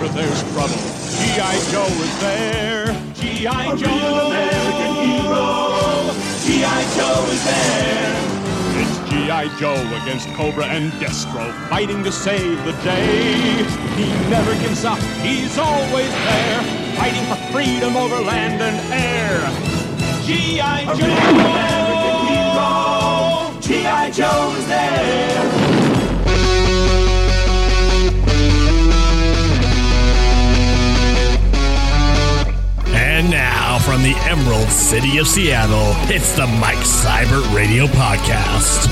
whenever there's trouble, G.I. Joe is there. G.I. Joe, American hero. G.I. Joe is there. It's G.I. Joe against Cobra and Destro, fighting to save the day. He never gives up, he's always there, fighting for freedom over land and air. G.I. Joe! American hero! G.I. Joe is there. And now, from the Emerald City of Seattle, it's the Mike Seibert Radio Podcast.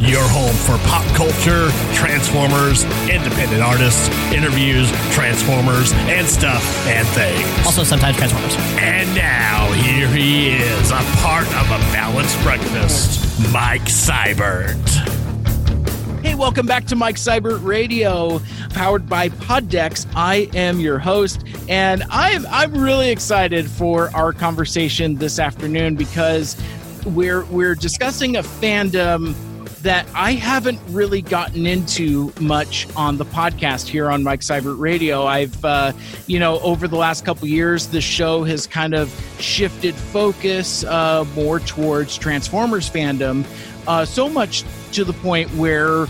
Your home for pop culture, Transformers, independent artists, interviews, Transformers, and stuff and things. Also, sometimes Transformers. And now, here he is, a part of a balanced breakfast, Mike Seibert. Welcome back to Mike Seibert Radio, powered by Poddex. I am your host, and I'm I'm really excited for our conversation this afternoon because we're we're discussing a fandom that I haven't really gotten into much on the podcast here on Mike Seibert Radio. I've, uh, you know, over the last couple years, the show has kind of shifted focus uh, more towards Transformers fandom, uh, so much to the point where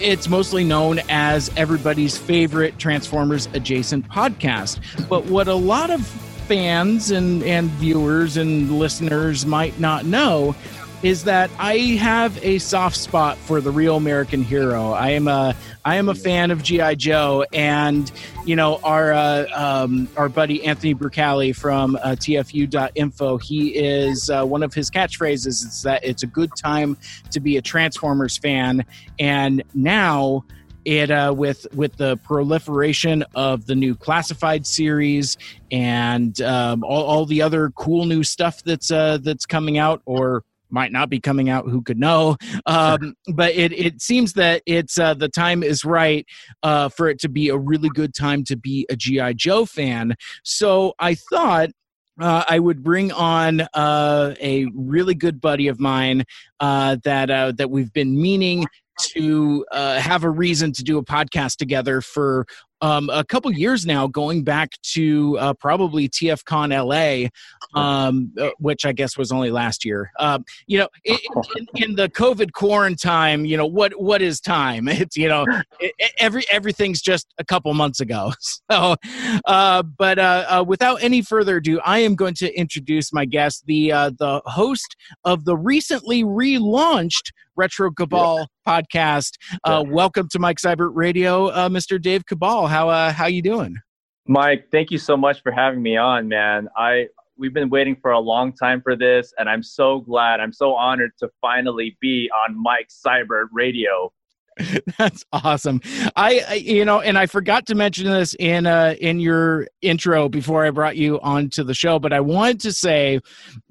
it's mostly known as everybody's favorite Transformers adjacent podcast. But what a lot of fans and, and viewers and listeners might not know is that I have a soft spot for the real American hero. I am a I am a fan of GI Joe, and you know our uh, um, our buddy Anthony Brucali from uh, TFU.info. He is uh, one of his catchphrases is that it's a good time to be a Transformers fan, and now it uh, with with the proliferation of the new classified series and um, all, all the other cool new stuff that's uh, that's coming out or might not be coming out who could know? Um, but it, it seems that it's uh, the time is right uh, for it to be a really good time to be a gi joe fan. So i thought uh, I would bring on uh, a really good buddy of mine uh, that uh, that we've been meaning to uh, have a reason to do a podcast together for um, a couple years now, going back to uh, probably TFCon LA, um, uh, which I guess was only last year. Um, you know, in, in, in the COVID quarantine, you know what what is time? It's you know it, every everything's just a couple months ago. So, uh, but uh, uh, without any further ado, I am going to introduce my guest, the uh, the host of the recently relaunched Retro Cabal podcast. Uh, welcome to Mike Seibert Radio, uh, Mr. Dave Cabal. How uh, how you doing? Mike, thank you so much for having me on, man. I we've been waiting for a long time for this, and I'm so glad. I'm so honored to finally be on Mike Seibert Radio. That's awesome. I, I, you know, and I forgot to mention this in uh in your intro before I brought you onto the show, but I wanted to say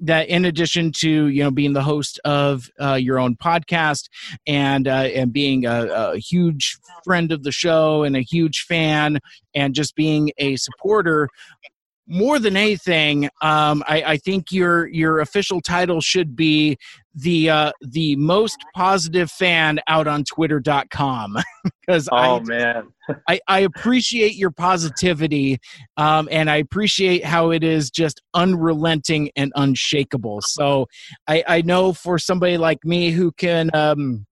that in addition to you know being the host of uh, your own podcast and uh, and being a, a huge friend of the show and a huge fan and just being a supporter more than anything, um, I, I, think your your official title should be the uh, the most positive fan out on Twitter.com because oh I, man, I, I appreciate your positivity um, and I appreciate how it is just unrelenting and unshakable. So I, I know for somebody like me who can. Um,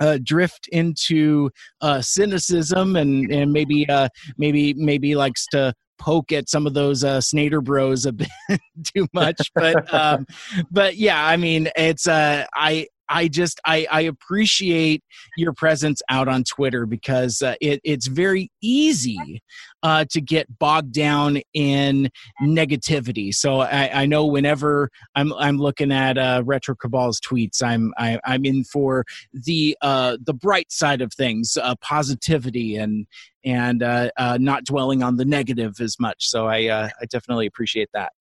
uh, drift into uh, cynicism and and maybe uh, maybe maybe likes to poke at some of those uh, Snader Bros a bit too much, but um, but yeah, I mean, it's uh, I I just I, I appreciate your presence out on Twitter because uh, it, it's very easy uh, to get bogged down in negativity. So I, I know whenever I'm I'm looking at uh, Retro Cabal's tweets, I'm I, I'm in for the uh, the bright side of things, uh, positivity and and uh, not dwelling on the negative as much. So I uh, I definitely appreciate that.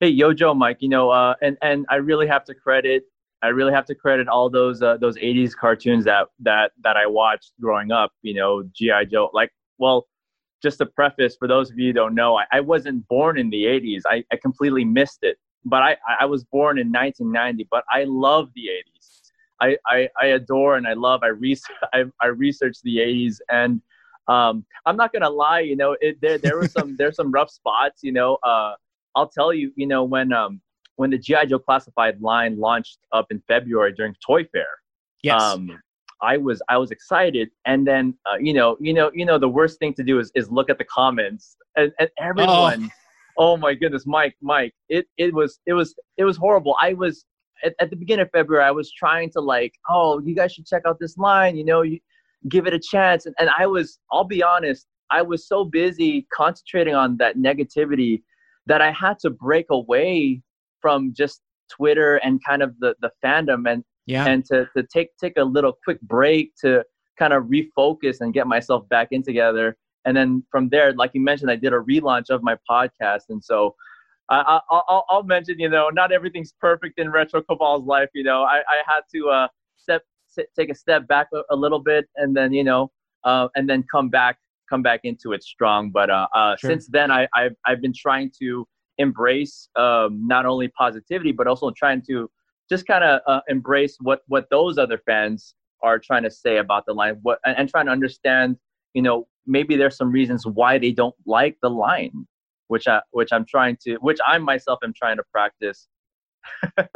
Hey, Yo Joe, Mike. You know, uh, and and I really have to credit. I really have to credit all those uh, those '80s cartoons that that that I watched growing up. You know, GI Joe. Like, well, just a preface for those of you who don't know, I, I wasn't born in the '80s. I, I completely missed it. But I I was born in 1990. But I love the '80s. I I, I adore and I love. I research I, I research the '80s and um, I'm not gonna lie, you know, it, there there were some there's some rough spots, you know. Uh, I'll tell you, you know, when um when the GI Joe classified line launched up in February during Toy Fair, yes. um, I was I was excited, and then uh, you know you know you know the worst thing to do is is look at the comments and, and everyone. Oh. oh my goodness, Mike, Mike, it it was it was it was horrible. I was at, at the beginning of February, I was trying to like, oh, you guys should check out this line. You know, you give it a chance, and, and I was, I'll be honest, I was so busy concentrating on that negativity that I had to break away from just Twitter and kind of the the fandom and yeah. and to to take take a little quick break to kind of refocus and get myself back in together. And then from there, like you mentioned, I did a relaunch of my podcast, and so I, will I'll mention, you know, not everything's perfect in Retro Cabal's life. You know, I, I had to uh, step take a step back a, a, little bit, and then you know, uh, and then come back come back into it strong. But uh, uh, sure. since then, I, I've I've been trying to embrace um, not only positivity, but also trying to just kind of uh, embrace what what those other fans are trying to say about the line, what and, and trying to understand, you know, maybe there's some reasons why they don't like the line, which I which I'm trying to, which I myself am trying to practice at,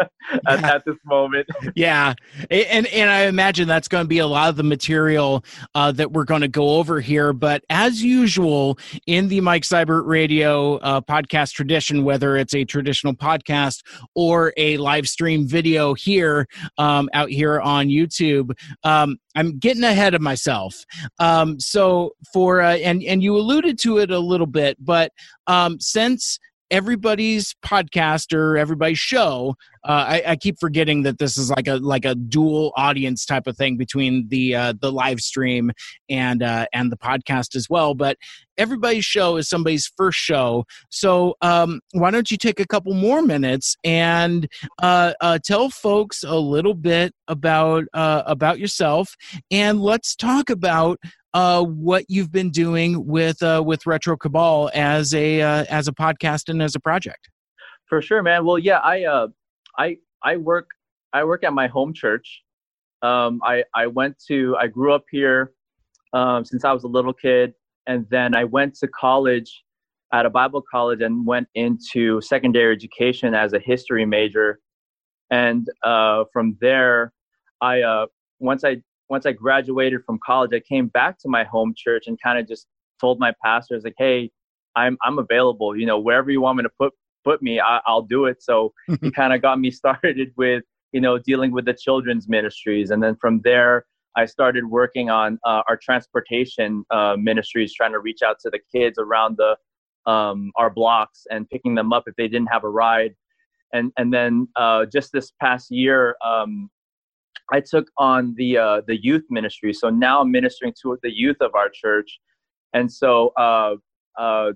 yeah. at, this moment. yeah, and and I imagine that's going to be a lot of the material uh, that we're going to go over here. But as usual in the Mike Seibert Radio uh, podcast tradition, whether it's a traditional podcast or a live stream video here um, out here on YouTube, um, I'm getting ahead of myself. Um, so for uh, and and you alluded to it a little bit, but um, since everybody's podcast or everybody's show uh, I, I, keep forgetting that this is like a like a dual audience type of thing between the uh, the live stream and uh, and the podcast as well but everybody's show is somebody's first show. So um, why don't you take a couple more minutes and uh, uh, tell folks a little bit about uh, about yourself and let's talk about uh, what you've been doing with uh, with Retro Cabal as a uh, as a podcast and as a project. For sure, man. Well, yeah, I uh, I I work I work at my home church. Um, I I went to I grew up here um, since I was a little kid, and then I went to college at a Bible college and went into secondary education as a history major. And uh, from there, I uh, once I once I graduated from college, I came back to my home church and kind of just told my pastors like, "Hey, I'm I'm available. You know, wherever you want me to put put me, I, will do it." So he kind of got me started with you know dealing with the children's ministries, and then from there. I started working on uh, our transportation uh, ministries, trying to reach out to the kids around the um, our blocks and picking them up if they didn't have a ride. And and then uh, just this past year, um, I took on the uh, the youth ministry. So now I'm ministering to the youth of our church, and so uh, uh,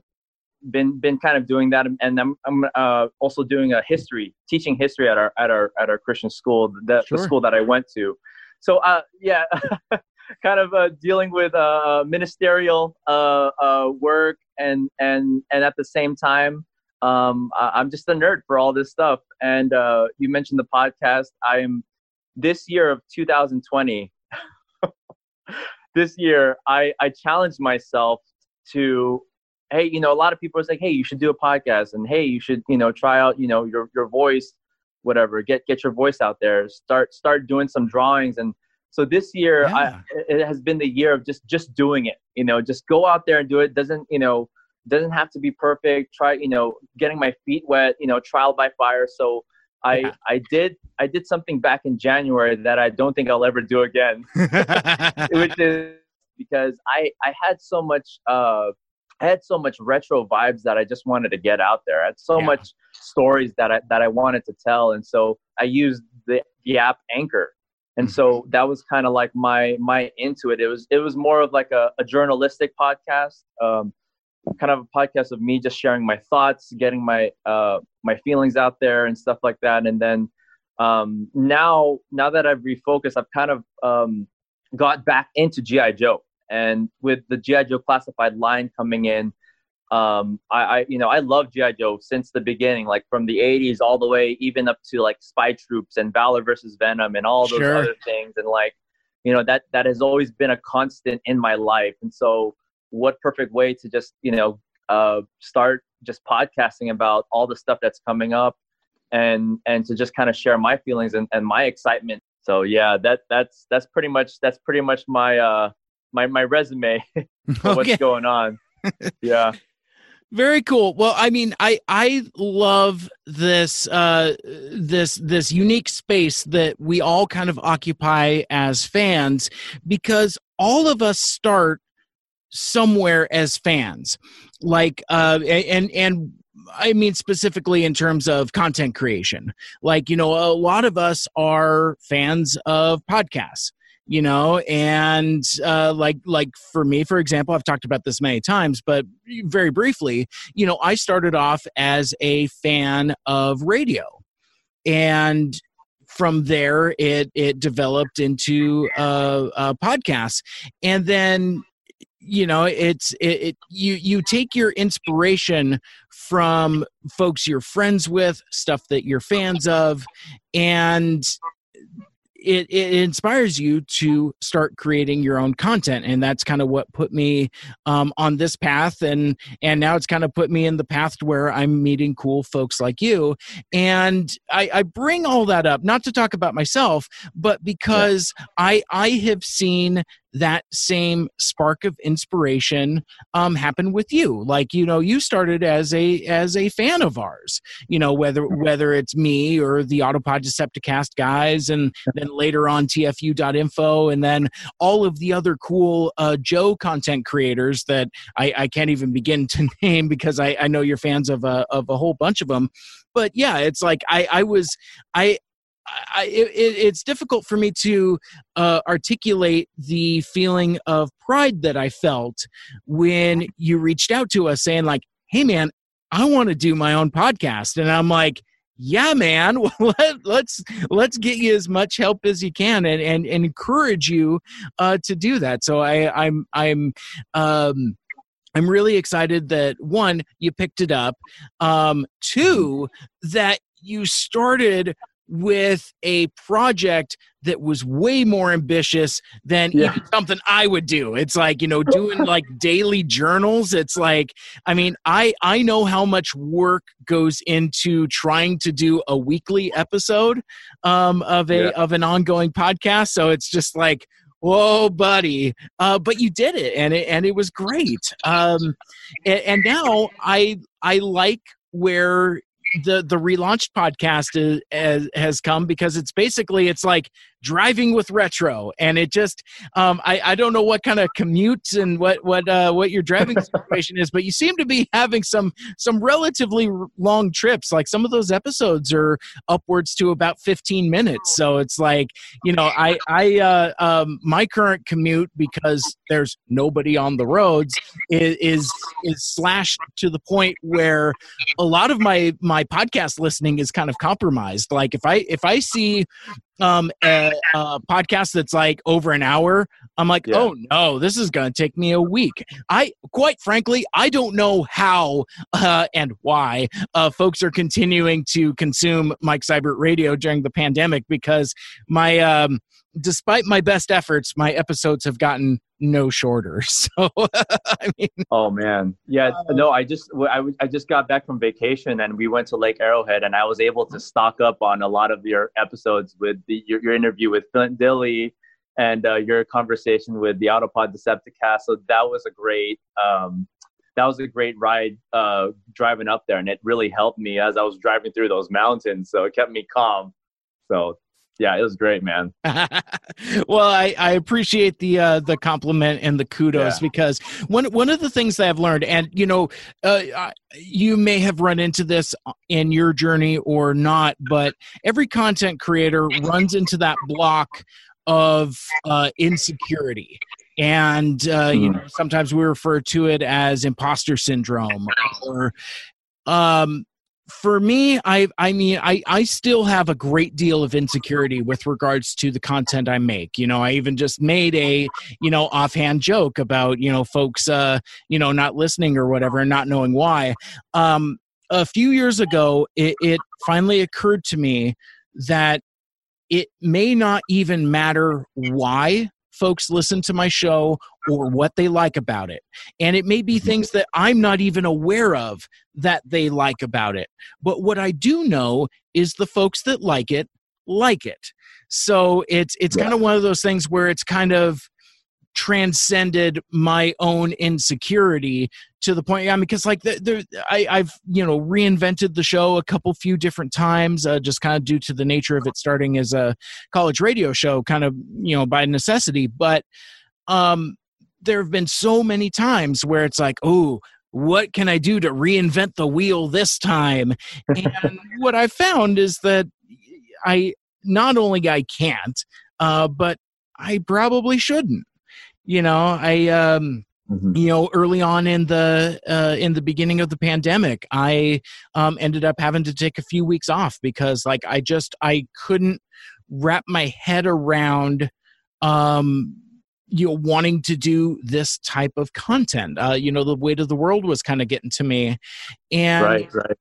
been been kind of doing that. And I'm I'm uh, also doing a history, teaching history at our at our at our Christian school, the, sure. the school that I went to. So uh, yeah, kind of uh, dealing with uh, ministerial uh, uh, work, and and and at the same time. Um, I'm just a nerd for all this stuff. And uh, you mentioned the podcast. I am this year of 2020, this year, I, I challenged myself to, hey, you know, a lot of people are like, hey, you should do a podcast, and hey, you should, you know, try out, you know, your your voice, whatever, get get your voice out there, start start doing some drawings, and so this year, yeah. I, it has been the year of just just doing it. You know, just go out there and do it. Doesn't you know? Doesn't have to be perfect. Try, you know, getting my feet wet. You know, trial by fire. So I yeah. I did I did something back in January that I don't think I'll ever do again, which is because I I had so much uh I had so much retro vibes that I just wanted to get out there. I had so yeah. much stories that I that I wanted to tell, and so I used the the app Anchor, and mm-hmm. so that was kind of like my my into it. It was it was more of like a, a journalistic podcast. Um, kind of a podcast of me just sharing my thoughts, getting my uh, my feelings out there and stuff like that. And then um, now now that I've refocused, I've kind of um, got back into GI Joe, and with the GI Joe classified line coming in. Um, I, I, you know, I love GI Joe since the beginning, like from the '80s all the way, even up to like Spy Troops and Valor versus Venom and all those sure. other things. And like, you know that that has always been a constant in my life and so what perfect way to just you know uh, start just podcasting about all the stuff that's coming up and and to just kind of share my feelings and, and my excitement. So yeah that that's that's pretty much that's pretty much my uh my my resume for what's going on. Yeah. Very cool. Well i mean i i love this uh this this unique space that we all kind of occupy as fans because all of us start somewhere as fans. Like uh and and I mean specifically in terms of content creation. Like, you know, a lot of us are fans of podcasts you know and uh, like like for me for example i've talked about this many times but very briefly you know i started off as a fan of radio. And from there it it developed into uh, uh podcasts and then you know it's it, it, you you take your inspiration from folks you're friends with stuff that you're fans of and it, it inspires you to start creating your own content. And that's kind of what put me um, on this path. And and now it's kind of put me in the path to where i'm meeting cool folks like you. And i, I bring all that up not to talk about myself but because yeah. i i have seen that same spark of inspiration um, happen with you. Like you know you started as a as a fan of ours you know whether whether it's me or the autopod decepticast guys and then later on tfu.info and then all of the other cool uh, joe content creators that I, I can't even begin to name because I, I know you're fans of a, of a whole bunch of them but yeah it's like i i was i I, it, it's difficult for me to uh, articulate the feeling of pride that I felt when you reached out to us saying like, "Hey, man, I want to do my own podcast," and I'm like, "Yeah, man, let, let's let's get you as much help as you can and and, and encourage you uh, to do that." So I, I'm I'm. Um, I'm really excited that one, you picked it up. Um, two, that you started with a project that was way more ambitious than yeah. even something I would do. It's like, you know, doing like daily journals. It's like, I mean, I I know how much work goes into trying to do a weekly episode um, of a yeah. of an ongoing podcast. So it's just like, whoa, buddy. Uh, but you did it, and it and it was great. Um, and, and now I I like where the the relaunched podcast is, has, has come because it's basically it's like driving with retro and it just um, I, I don't know what kind of commutes and what what uh, what your driving situation is but you seem to be having some some relatively long trips. Like some of those episodes are upwards to about 15 minutes. So it's like you know i i uh, um, my current commute because there's nobody on the roads is, is is slashed to the point where a lot of my my podcast listening is kind of compromised. Like if i if i see um, a, a, podcast that's like over an hour, I'm like, yeah. oh no, this is going to take me a week. I quite frankly, I don't know how uh, and why uh, folks are continuing to consume Mike Seibert Radio during the pandemic because my um, despite my best efforts, my episodes have gotten no shorter. So, I mean, oh man, yeah, uh, no, I just I, I just got back from vacation and we went to Lake Arrowhead and I was able to stock up on a lot of your episodes with the, your, your interview with Flint Dille and uh, your conversation with the Autopod Decepticast. So that was a great. Um, that was a great ride uh, driving up there, and it really helped me as I was driving through those mountains. So it kept me calm. So yeah, it was great, man. well, I, I appreciate the uh, the compliment and the kudos yeah. because one one of the things that I've learned, and you know, uh, you may have run into this in your journey or not, but every content creator runs into that block of uh, insecurity and uh, you hmm. know sometimes we refer to it as imposter syndrome or um, for me i i mean i i still have a great deal of insecurity with regards to the content i make. You know i even just made a you know offhand joke about you know folks uh you know not listening or whatever and not knowing why. Um a few years ago it, it finally occurred to me that it may not even matter why folks listen to my show or what they like about it. And it may be Mm-hmm. things that I'm not even aware of that they like about it. But what I do know is the folks that like it like it. So it's it's Yeah. kind of one of those things where it's kind of transcended my own insecurity to the point. I mean, because like the, I, I've you know reinvented the show a couple few different times, uh, just kind of due to the nature of it starting as a college radio show, kind of you know by necessity. But um, there have been so many times where it's like, oh. What can I do to reinvent the wheel this time? And what I found is that I not only I can't, uh, but I probably shouldn't. You know, I um, Mhm. you know early on in the uh, in the beginning of the pandemic i um, ended up having to take a few weeks off because like i just i couldn't wrap my head around um you know wanting to do this type of content uh you know the weight of the world was kind of getting to me and right, right.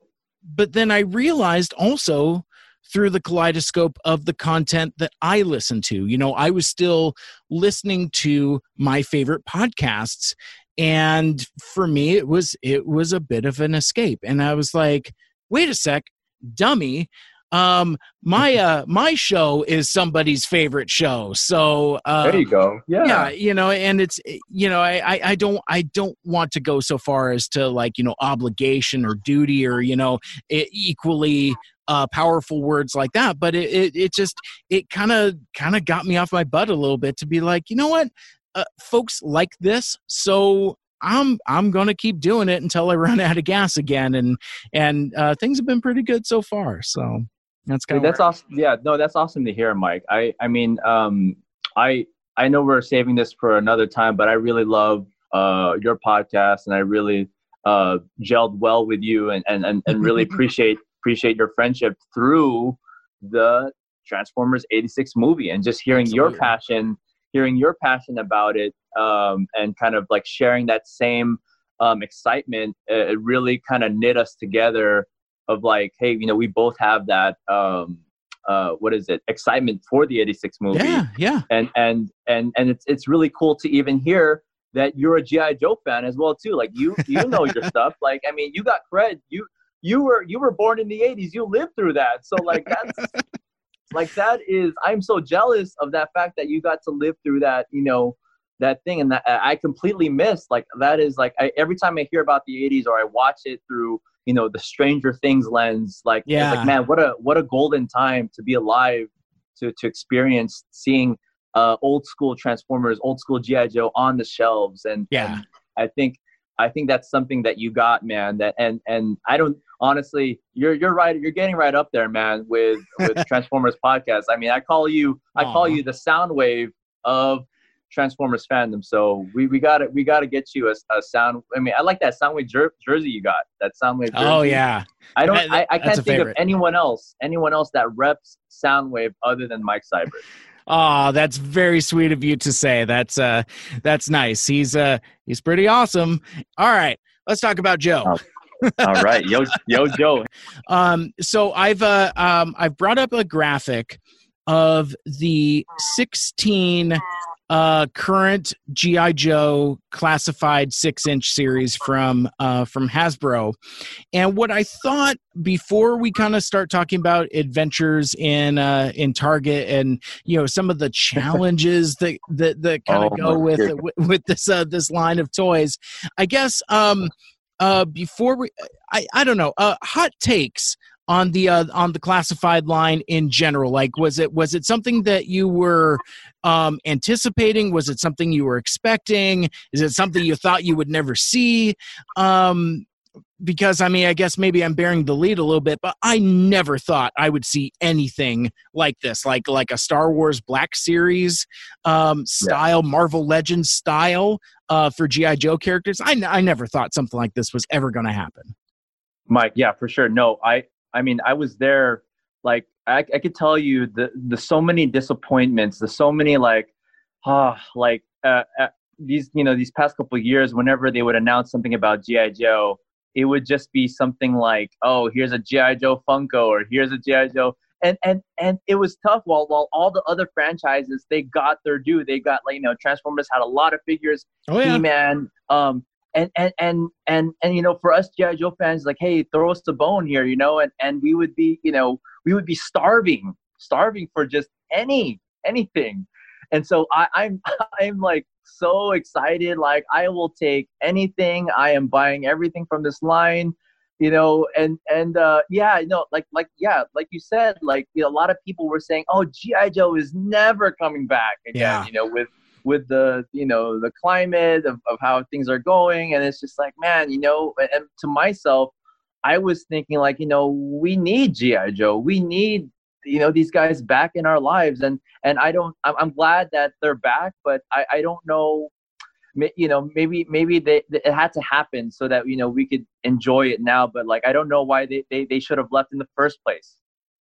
but then I realized also through the kaleidoscope of the content that I listen to. You know, I was still listening to my favorite podcasts and for me it was it was a bit of an escape and I was like, "Wait a sec, dummy. Um my uh my show is somebody's favorite show." So, uh there you go. Yeah. yeah you know and it's you know I, I i don't i don't want to go so far as to like you know obligation or duty or you know e- equally uh powerful words like that but it it, it just it kind of kind of got me off my butt a little bit to be like you know what uh, folks like this so i'm i'm gonna keep doing it until i run out of gas again and and uh things have been pretty good so far so that's of that's awesome. Yeah, no, that's awesome to hear, Mike. I, I mean, um, I, I know we're saving this for another time, but I really love uh, your podcast, and I really uh, gelled well with you, and and and, and really appreciate appreciate your friendship through the Transformers '86 movie, and just hearing your passion, hearing your passion about it, um, and kind of like sharing that same um, excitement. It really kind of knit us together of like, hey, you know, we both have that um uh what is it, excitement for the 86 movie. yeah yeah And and and and it's it's really cool to even hear that you're a G.I. Joe fan as well too. Like you you know your stuff. Like I mean you got cred. You you were you were born in the 80s. You lived through that. So like that's like that is I'm so jealous of that fact that you got to live through that, you know, that thing and that I completely missed. Like that is like I, every time I hear about the 80s or I watch it through, you know, the Stranger Things lens, like it's Yeah. like man, what a what a golden time to be alive to to experience seeing uh old school Transformers, old school GI Joe on the shelves and Yeah. and I think I think that's something that you got, man. That and and I don't honestly, you're you're right. You're getting right up there, man, with with Transformers podcast. I mean, I call you I call you the Soundwave of Transformers fandom. So we we got it. we got to get you a, a sound. I mean, I like that Soundwave jer- jersey you got. That Soundwave. Jersey. oh yeah I don't. That- I, I can't think favorite. of anyone else. Anyone else that reps Soundwave other than Mike Seibert. Oh, that's very sweet of you to say. That's uh that's nice. He's uh he's pretty awesome. All right, let's talk about Joe. Oh. All right, yo yo Joe. Um so I've uh um I've brought up a graphic of the 16 uh current GI Joe classified 6-inch series from uh from Hasbro. And what I thought before we kind of start talking about adventures in uh in Target and you know some of the challenges that that that kind of Oh, go with with, with this uh this line of toys. I guess um uh before we I I don't know, uh hot takes on the uh, on the classified line in general? Like was it was it something that you were um anticipating? Was it something you were expecting? Is it something you thought you would never see? Um because i mean i guess maybe i'm bearing the lead a little bit but i never thought i would see anything like this like like a star wars black series um style marvel legends style uh for gi joe characters. I, n- I never thought something like this was ever going to happen. Mike, yeah, for sure. No, I I mean I was there like I, I could tell you the the so many disappointments, the so many like ah like uh, uh, these you know these past couple of years whenever they would announce something about GI Joe, it would just be something like, "Oh, here's a GI Joe Funko or here's a GI Joe." and and and it was tough while while all the other franchises they got their due they got like you know transformers had a lot of figures Oh yeah. he-man um and and and and and you know for us gi joe fans like hey throw us the bone here you know and and we would be you know we would be starving starving for just any anything. And so i i'm i'm like so excited. Like i will take anything. I am buying everything from this line you know and and uh yeah you know like like yeah like you said like you know, a lot of people were saying oh gi joe is never coming back again Yeah. you know with with the you know the climate of, of how things are going and it's just like man you know and- to myself i was thinking like you know we need gi joe. We need you know these guys back in our lives and and i don't i'm, I'm glad that they're back but i i don't know you know maybe maybe they, they- it had to happen so that you know we could enjoy it now but like i don't know why they they, they should have left in the first place.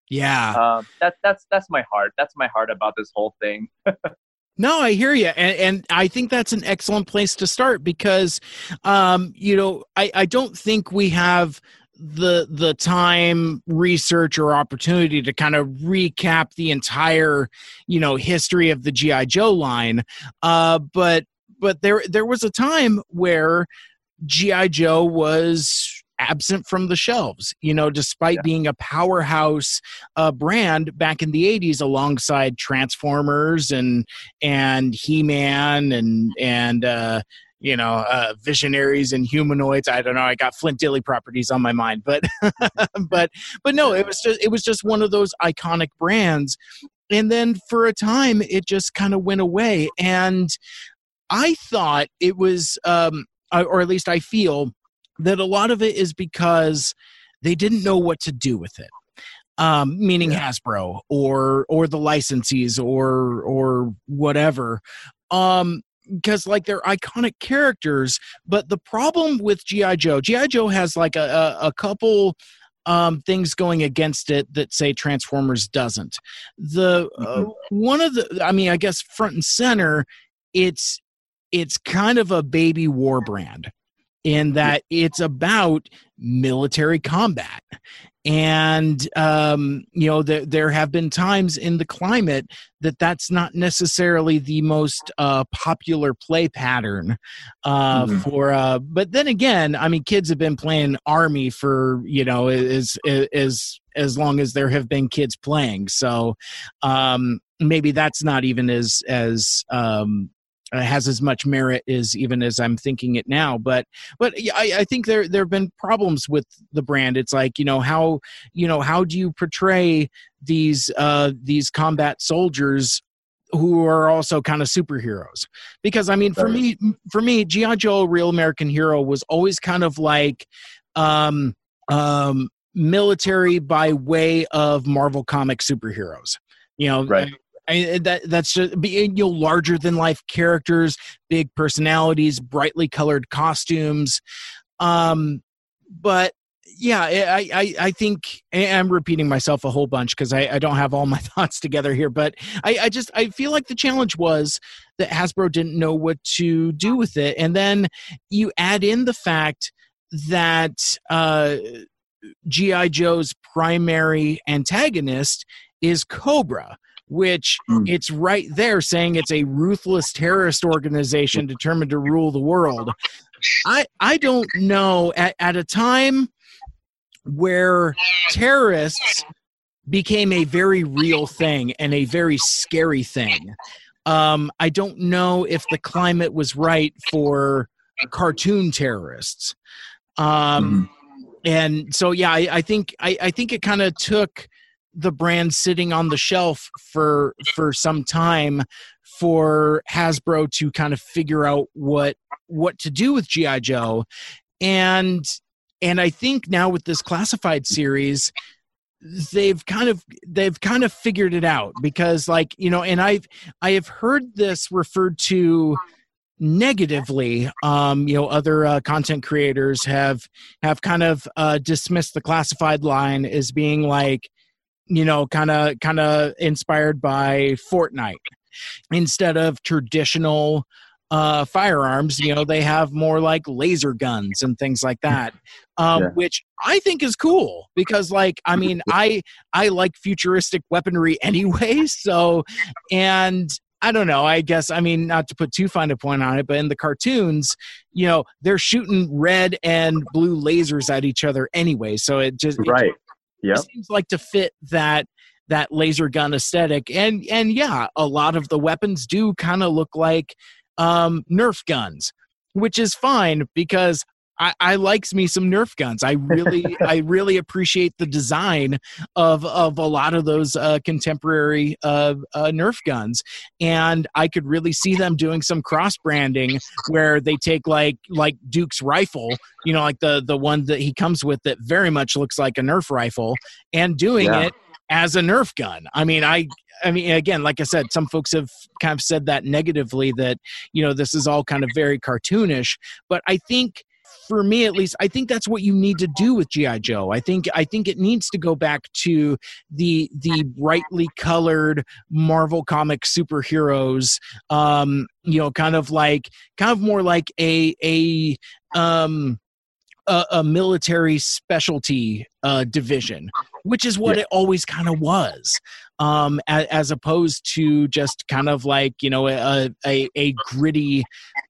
Yeah. um that's that's that's my heart. That's my heart about this whole thing No, I hear you, and, and I think that's an excellent place to start because, um, you know, I, I don't think we have the the time, research, or opportunity to kind of recap the entire, you know, history of the GI Joe line. Uh, but but there there was a time where GI Joe was absent from the shelves you know despite Yeah. being a powerhouse uh, brand back in the 80s alongside transformers and and he-man and and uh you know uh visionaries and humanoids. I don't know i got flint dille properties on my mind but but but no it was just it was just one of those iconic brands. And then for a time it just kind of went away. And i thought it was um or at least i feel that a lot of it is because they didn't know what to do with it. Um, meaning Hasbro or or the licensees or or whatever. Um, because like they're iconic characters, but the problem with GI Joe, GI Joe has like a a, a couple um, things going against it that say Transformers doesn't. The uh, one of the, I mean, I guess front and center, it's it's kind of a baby war brand in that it's about military combat. And um, you know there, there have been times in the climate that that's not necessarily the most uh, popular play pattern uh, Mhm. for uh, but then again i mean kids have been playing army for you know as as as long as there have been kids playing. So um, maybe that's not even as as um, uh, has as much merit as even as I'm thinking it now. But but I, I think there there have been problems with the brand. It's like you know how you know how do you portray these uh, these combat soldiers who are also kind of superheroes because i mean for me for me gi joe real american hero was always kind of like um um military by way of marvel comic superheroes you know Right. I, that that's just you know larger than life characters, big personalities, brightly colored costumes. Um, but yeah, I I I think I'm repeating myself a whole bunch because I, I don't have all my thoughts together here. But I, I just I feel like the challenge was that Hasbro didn't know what to do with it, and then you add in the fact that uh, GI Joe's primary antagonist is Cobra which Mm. it's right there saying it's a ruthless terrorist organization determined to rule the world. I I don't know at, at a time where terrorists became a very real thing and a very scary thing. Um, I don't know if the climate was right for cartoon terrorists. Um, and so yeah, I, I think I, I think it kind of took the brand sitting on the shelf for for some time for Hasbro to kind of figure out what what to do with GI Joe. And and I think now with this classified series they've kind of they've kind of figured it out because like you know and I've I have heard this referred to negatively um you know other uh, content creators have have kind of uh dismissed the classified line as being like you know kind of kind of inspired by Fortnite instead of traditional uh, firearms, you know, they have more like laser guns and things like that, um, Yeah. which I think is cool because, like, I mean, I I like futuristic weaponry anyway. So, and I don't know. I guess I mean not to put too fine a point on it, but in the cartoons, you know, they're shooting red and blue lasers at each other anyway. So it just it Right. Yep. seems like to fit that that laser gun aesthetic and and yeah a lot of the weapons do kind of look like um nerf guns which is fine because I, I likes me some Nerf guns. I really, I really appreciate the design of of a lot of those uh, contemporary uh, uh, Nerf guns, and I could really see them doing some cross branding where they take like like Duke's rifle, you know, like the the one that he comes with that very much looks like a Nerf rifle, and doing Yeah. it as a Nerf gun. I mean, I I mean, again, like I said, some folks have kind of said that negatively that you know this is all kind of very cartoonish, but I think for me at least i think that's what you need to do with gi joe. I think i think it needs to go back to the the brightly colored marvel comic superheroes um you know kind of like kind of more like a a um a, a military specialty uh division which is what Yeah. it always kind of was um as, as opposed to just kind of like you know a a, a gritty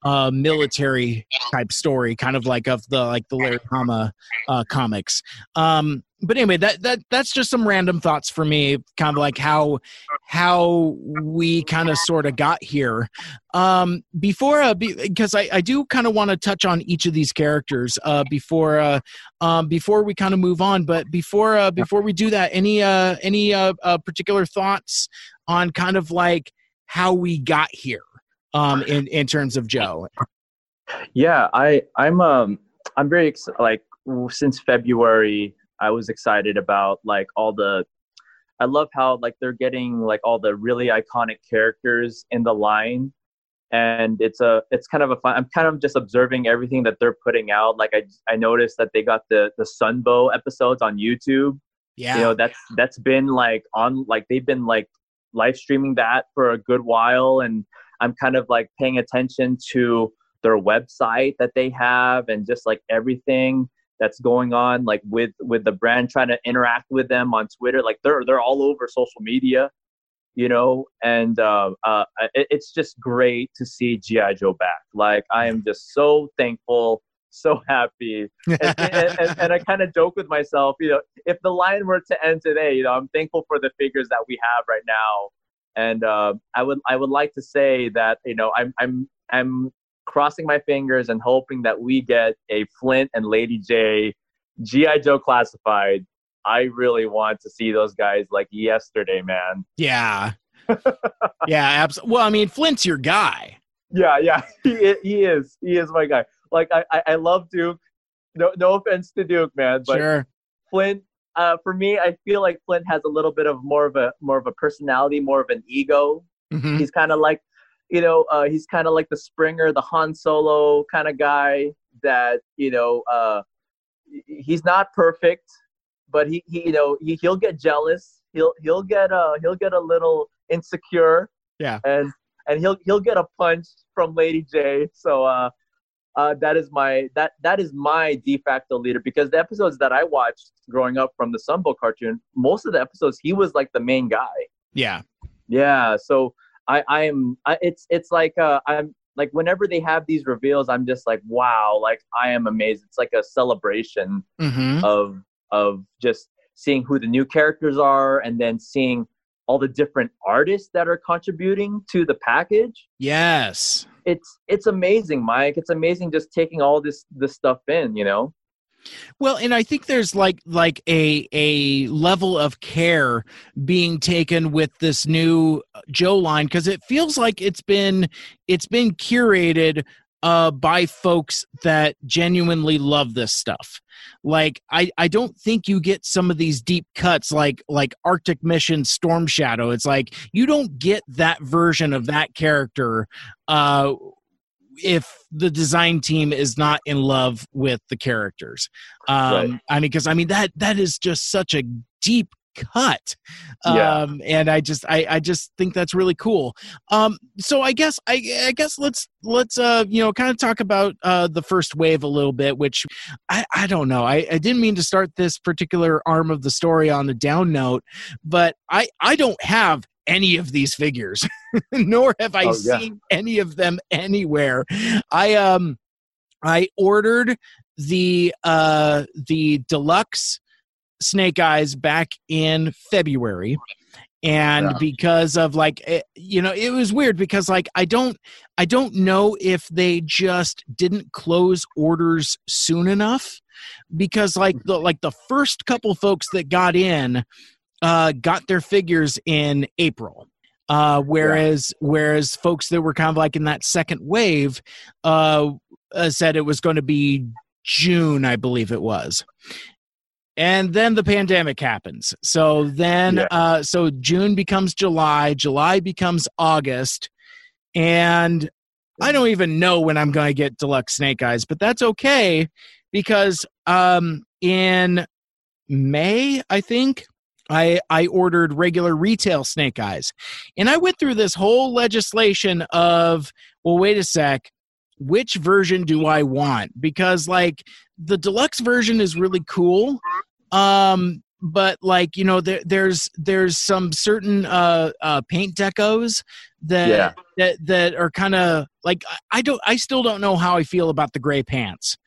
uh military type story kind of like of the like the Larry Hama uh comics um but anyway that that that's just some random thoughts for me kind of like how how we kind of sort of got here. Um before uh because I, I do kind of want to touch on each of these characters uh before uh um before we kind of move on but before uh before we do that any uh any uh, uh particular thoughts on kind of like how we got here um in in terms of joe? Yeah, I I'm um I'm very ex- like since February I was excited about like all the I love how like they're getting like all the really iconic characters in the line. And it's a it's kind of a fun I'm kind of just observing everything that they're putting out. Like I I noticed that they got the the Sunbow episodes on YouTube. Yeah. You know that's that's been like on like they've been like live streaming that for a good while. And i'm kind of like paying attention to their website that they have and just like everything that's going on like with with the brand trying to interact with them on twitter like they're they're all over social media you know? And uh, uh it, it's just great to see gi joe back. Like i am just so thankful so happy. And, and, and, and I kind of joke with myself, you know, if the line were to end today, you know, I'm thankful for the figures that we have right now, and uh, I would I would like to say that you know I'm I'm I'm crossing my fingers and hoping that we get a Flint and Lady Jaye GI Joe classified. I really want to see those guys like yesterday, man. yeah yeah absolutely well i mean flint's your guy Yeah, yeah, he he is he is my guy. Like I I, I love Duke. No no offense to Duke, man, but sure Flint, uh, for me, I feel like Flint has a little bit of more of a more of a personality, more of an ego. Mhm. He's kind of like, you know, uh, he's kind of like the Springer, the Han Solo kind of guy. That you know, uh, he's not perfect, but he, he you know, he, he'll get jealous. He'll he'll get uh he'll get a little insecure. Yeah. and and he'll he'll get a punch from Lady Jaye. So uh, uh, that is my that that is my de facto leader because the episodes that I watched growing up from the Sunbow cartoon, most of the episodes he was like the main guy. yeah Yeah, so I I am I, it's it's like uh, I'm like whenever they have these reveals, I'm just like wow, like I am amazed. It's like a celebration hmm of of just seeing who the new characters are and then seeing all the different artists that are contributing to the package. Yes. It's it's amazing mike. It's amazing just taking all this this stuff in you know Well, and I think there's like like a a level of care being taken with this new Joe line because it feels like it's been it's been curated uh by folks that genuinely love this stuff. Like I I don't think you get some of these deep cuts like like Arctic Mission Storm Shadow. It's like you don't get that version of that character uh if the design team is not in love with the characters um Right. i mean because i mean that that is just such a deep cut. Yeah. Um, and I just I, I just think that's really cool. Um, so I guess I, I guess let's let's uh you know kind of talk about uh the first wave a little bit, which I, I don't know. I, I didn't mean to start this particular arm of the story on a down note, but I I don't have any of these figures, nor have I Oh, yeah. seen any of them anywhere. I um I ordered the uh the deluxe snake eyes back in February and Yeah. because of like eh, you know it was weird because like I don't I don't know if they just didn't close orders soon enough because like the like the first couple folks that got in uh got their figures in April. Uh whereas whereas folks that were kind of like in that second wave uh, uh said it was going to be June I believe it was. And then the pandemic happens. So then Yeah. uh so june becomes july july becomes august and i don't even know when i'm going to get deluxe snake eyes but that's okay because um in may i think I, I ordered regular retail snake eyes. And I went through this whole legislation of well wait a sec which version do I want? Because like the deluxe version is really cool um but like you know there, there's there's some certain uh uh paint decos that Yeah. that that are kind of like I- i don't i still don't know how i feel about the gray pants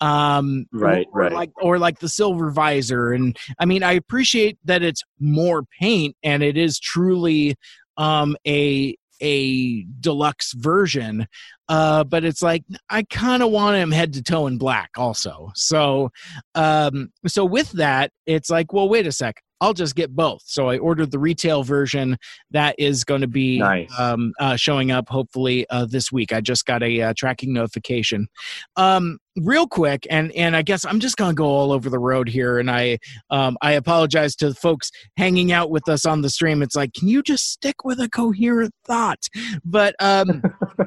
um Right, or, right. like or like the silver visor. And i mean i appreciate that it's more paint and it is truly um a a deluxe version. Uh but it's like i kind of want him head to toe in black also. So um so with that it's like well wait a sec i'll just get both. So i ordered the retail version. That is going to be Nice. um uh, showing up hopefully uh, this week. I just got a uh, tracking notification. Um real quick and and i guess i'm just gonna go all over the road here and i um i apologize to the folks hanging out with us on the stream. It's like can you just stick with a coherent thought? But um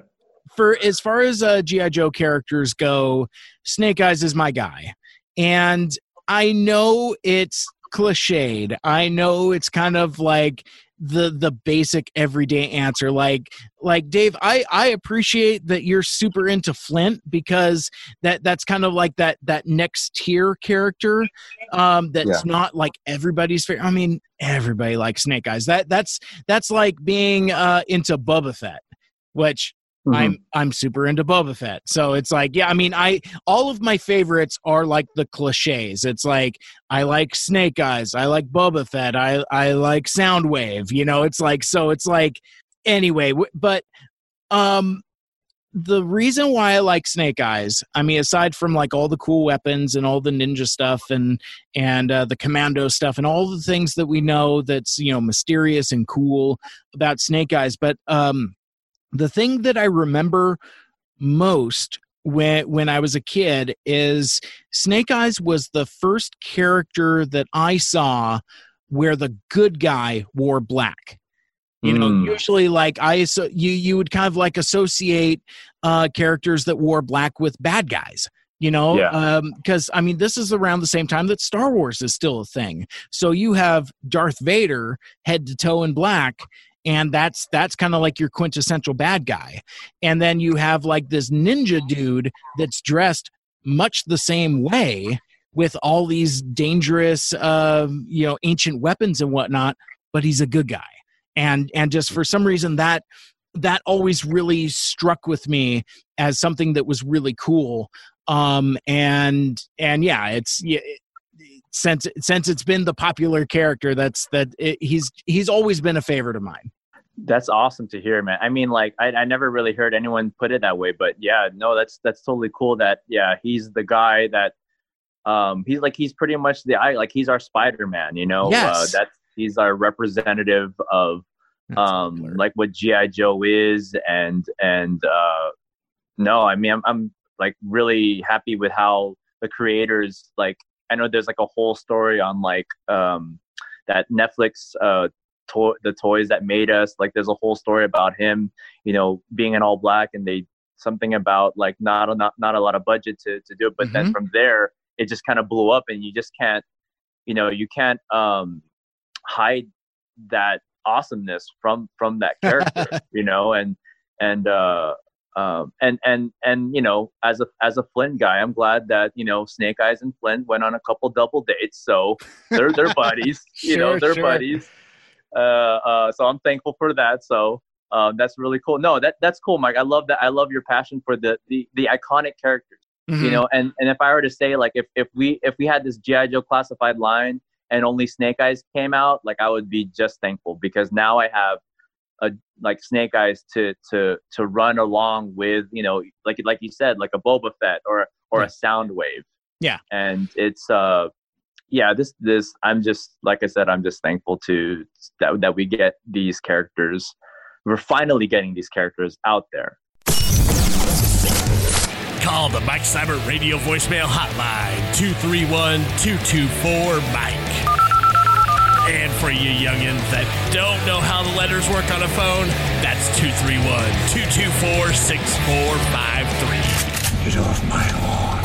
for as far as uh, GI Joe characters go, Snake Eyes is my guy, and I know it's cliched. I know it's kind of like the the basic everyday answer. Like like Dave, I I appreciate that you're super into Flint because that that's kind of like that that next tier character um that's Yeah. not like everybody's favorite. I mean, everybody likes Snake Eyes. That that's that's like being uh into Boba Fett, which Mhm. I'm I'm super into Boba Fett. So it's like, yeah, I mean, I all of my favorites are like the cliches. It's like I like Snake Eyes, I like Boba Fett, I I like Soundwave. You know, it's like so. It's like anyway, but um, the reason why I like Snake Eyes, I mean, aside from like all the cool weapons and all the ninja stuff and and uh, the commando stuff and all the things that we know that's you know mysterious and cool about Snake Eyes, but um, the thing that I remember most when when I was a kid is Snake Eyes was the first character that I saw where the good guy wore black. You know, Mm. usually like I so you you would kind of like associate uh characters that wore black with bad guys. You know, Yeah. um because I mean this is around the same time that Star Wars is still a thing. So you have Darth Vader head to toe in black and that's that's kind of like your quintessential bad guy. And then you have like this ninja dude that's dressed much the same way with all these dangerous um, you know ancient weapons and whatnot but he's a good guy. And and just for some reason that that always really struck with me as something that was really cool. Um and and yeah it's since since it's been the popular character that's that it, he's he's always been a favorite of mine That's awesome to hear, man. I mean, like, I, I never really heard anyone put it that way, but yeah, no, that's that's totally cool. That yeah, he's the guy that, um, he's like he's pretty much the I like he's our Spider Man, you know. Uh, Yes. that's he's our representative of um like what GI Joe is, and and uh, no, I mean, I'm I'm like really happy with how the creators like. I know there's like a whole story on like um that Netflix uh to- the toys that made us like there's a whole story about him you know being an all black and they something about like not a not, not a lot of budget to, to do it but then Mhm. from there it just kind of blew up and you just can't you know you can't um hide that awesomeness from from that character you know and and uh um and and and you know as a as a flint guy i'm glad that you know snake eyes and flint went on a couple double dates. So they're they're buddies you know they're sure. buddies. Uh uh so i'm thankful for that. So um that's really cool. No that that's cool mike. I love that i love your passion for the the, the iconic characters Mhm. you know and and if i were to say like if if we if we had this gi joe classified line and only snake eyes came out like i would be just thankful because now i have a like snake eyes to to to run along with you know like like you said like a boba fett or or a Soundwave Yeah. and it's uh yeah this this i'm just like i said i'm just thankful to that that we get these characters we're finally getting these characters out there Call the Mike Cyber Radio voicemail hotline 231 224 Mike. And for you youngins that don't know how the letters work on a phone, that's 231 224 6453. Get off my lawn.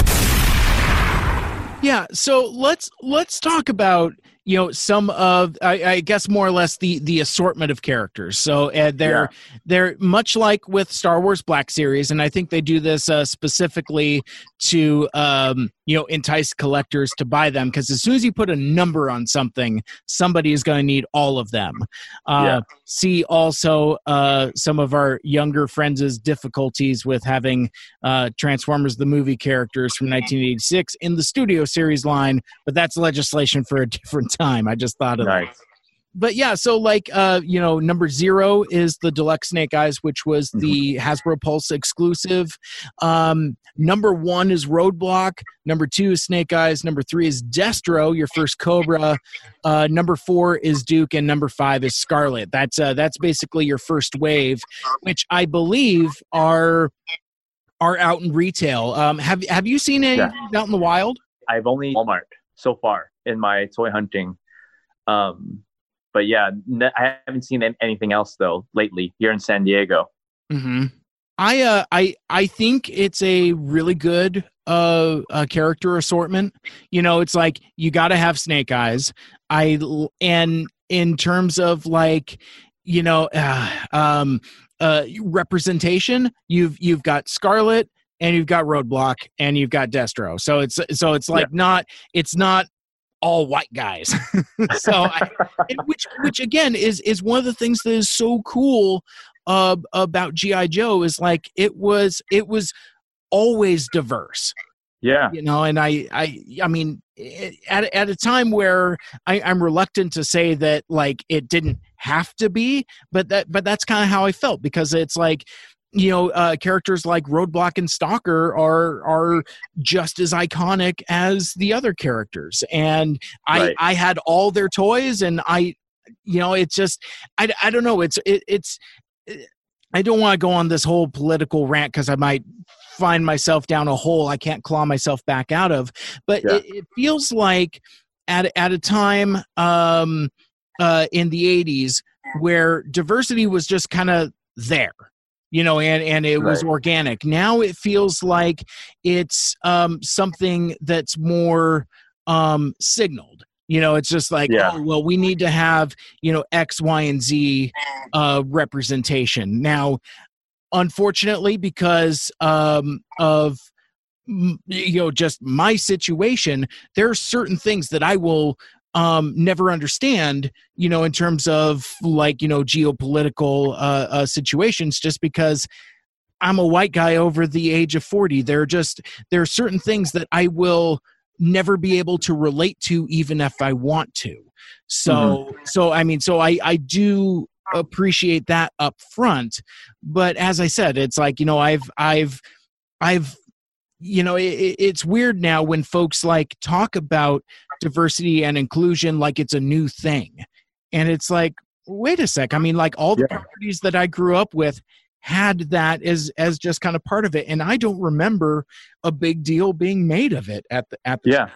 Yeah, so let's let's talk about you know some of I, I guess more or less the the assortment of characters. So uh, they're they're much like with Star Wars Black Series, and I think they do this uh, specifically to um, you know entice collectors to buy them because as soon as you put a number on something, somebody is going to need all of them. Uh, Yeah. See also uh, some of our younger friends' difficulties with having uh, Transformers the movie characters from 1986 in the studio series line, but that's legislation for a different time. I just thought of that. But yeah, so like uh, you know, number zero is the deluxe Snake Eyes, which was the Hasbro Pulse exclusive. Um, number one is Roadblock. Number two is Snake Eyes. Number three is Destro, your first Cobra. Uh, number four is Duke, and number five is Scarlett. That's uh, that's basically your first wave, which I believe are are out in retail. Um, have have you seen any Yeah. out in the wild? I've only Walmart so far in my toy hunting. Um, but yeah, n- I haven't seen anything else though lately here in San Diego. hmm I uh I I think it's a really good uh, uh character assortment. You know, it's like you got to have Snake Eyes. I and in terms of like you know uh, um uh representation, you've you've got Scarlett and you've got Roadblock and you've got Destro. So it's so it's like not it's not all white guys. so I, which which again is is one of the things that is so cool uh, about GI Joe is like it was it was always diverse. Yeah, you know and i i i mean at, at a time where I, i'm reluctant to say that like it didn't have to be but that but that's kind of how i felt because it's like you know uh, characters like roadblock and stalker are are just as iconic as the other characters and i Right. i had all their toys and i you know it's just i, I don't know it's it, it's i don't want to go on this whole political rant because i might find myself down a hole I can't claw myself back out of. But Yeah. it, it feels like at at a time um, uh, in the '80s where diversity was just kind of there, you know, and and it was organic. Now it feels like it's um, something that's more um, signaled. You know, it's just like, Yeah. oh, well, we need to have, you know, X, Y, and Z uh, representation. Now, unfortunately because um, of you know just my situation there are certain things that i will um, never understand you know in terms of like you know geopolitical uh, uh, situations just because i'm a white guy over the age of 40 there are just there are certain things that i will never be able to relate to even if i want to. So so i mean so i i do appreciate that up front but as i said it's like you know i've i've i've you know it- it's weird now when folks like talk about diversity and inclusion like it's a new thing and it's like wait a sec i mean like all the Yeah. properties that i grew up with had that as as just kind of part of it and i don't remember a big deal being made of it at the at the yeah,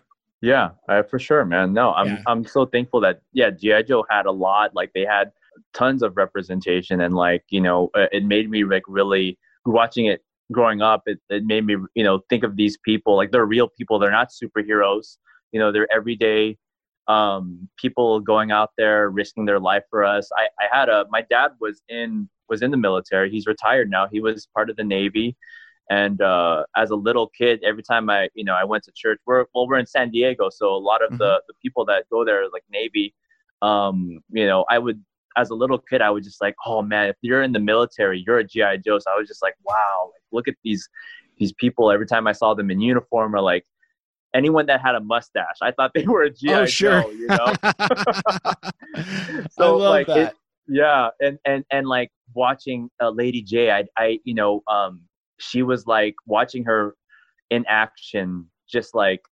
yeah, uh, for sure, man. No, I'm Yeah. I'm so thankful that yeah, GI Joe had a lot. Like they had tons of representation, and like you know, uh, it made me like really watching it growing up. It it made me you know think of these people like they're real people. They're not superheroes. You know, they're everyday um, people going out there risking their life for us. I, I had a my dad was in was in the military. He's retired now. He was part of the Navy. And uh, as a little kid, every time I, you know, I went to church. We're well, we're in San Diego, so a lot of mm-hmm. the the people that go there, like Navy, um, you know, I would as a little kid, I was just like, oh man, if you're in the military, you're a GI Joe. So I was just like, wow, like, look at these these people. Every time I saw them in uniform, or like anyone that had a mustache, I thought they were a GI oh, sure. Joe. You know. so like, it, yeah, and and and like watching uh, Lady Jaye, I I you know, um, she was like watching her in action, just like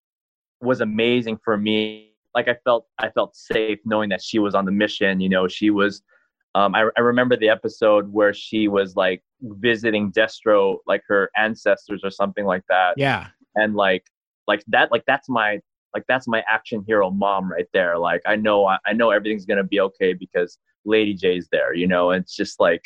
was amazing for me like I felt I felt safe knowing that she was on the mission. You know, she was. Um, I, I remember the episode where she was like visiting Destro, like her ancestors or something like that. Yeah. And like like that like that's my like that's my action hero mom right there. Like I know I, I know everything's gonna be okay because Lady Jaye's there. You know, and it's just like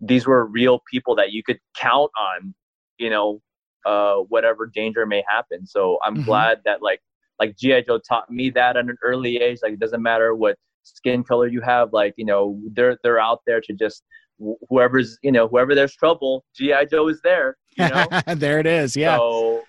these were real people that you could count on. You know, uh, whatever danger may happen. So I'm mm-hmm. glad that like like GI Joe taught me that at an early age. Like it doesn't matter what skin color you have. Like you know they're they're out there to just whoever's you know whoever there's trouble, GI Joe is there. You know? there it is. Yeah. So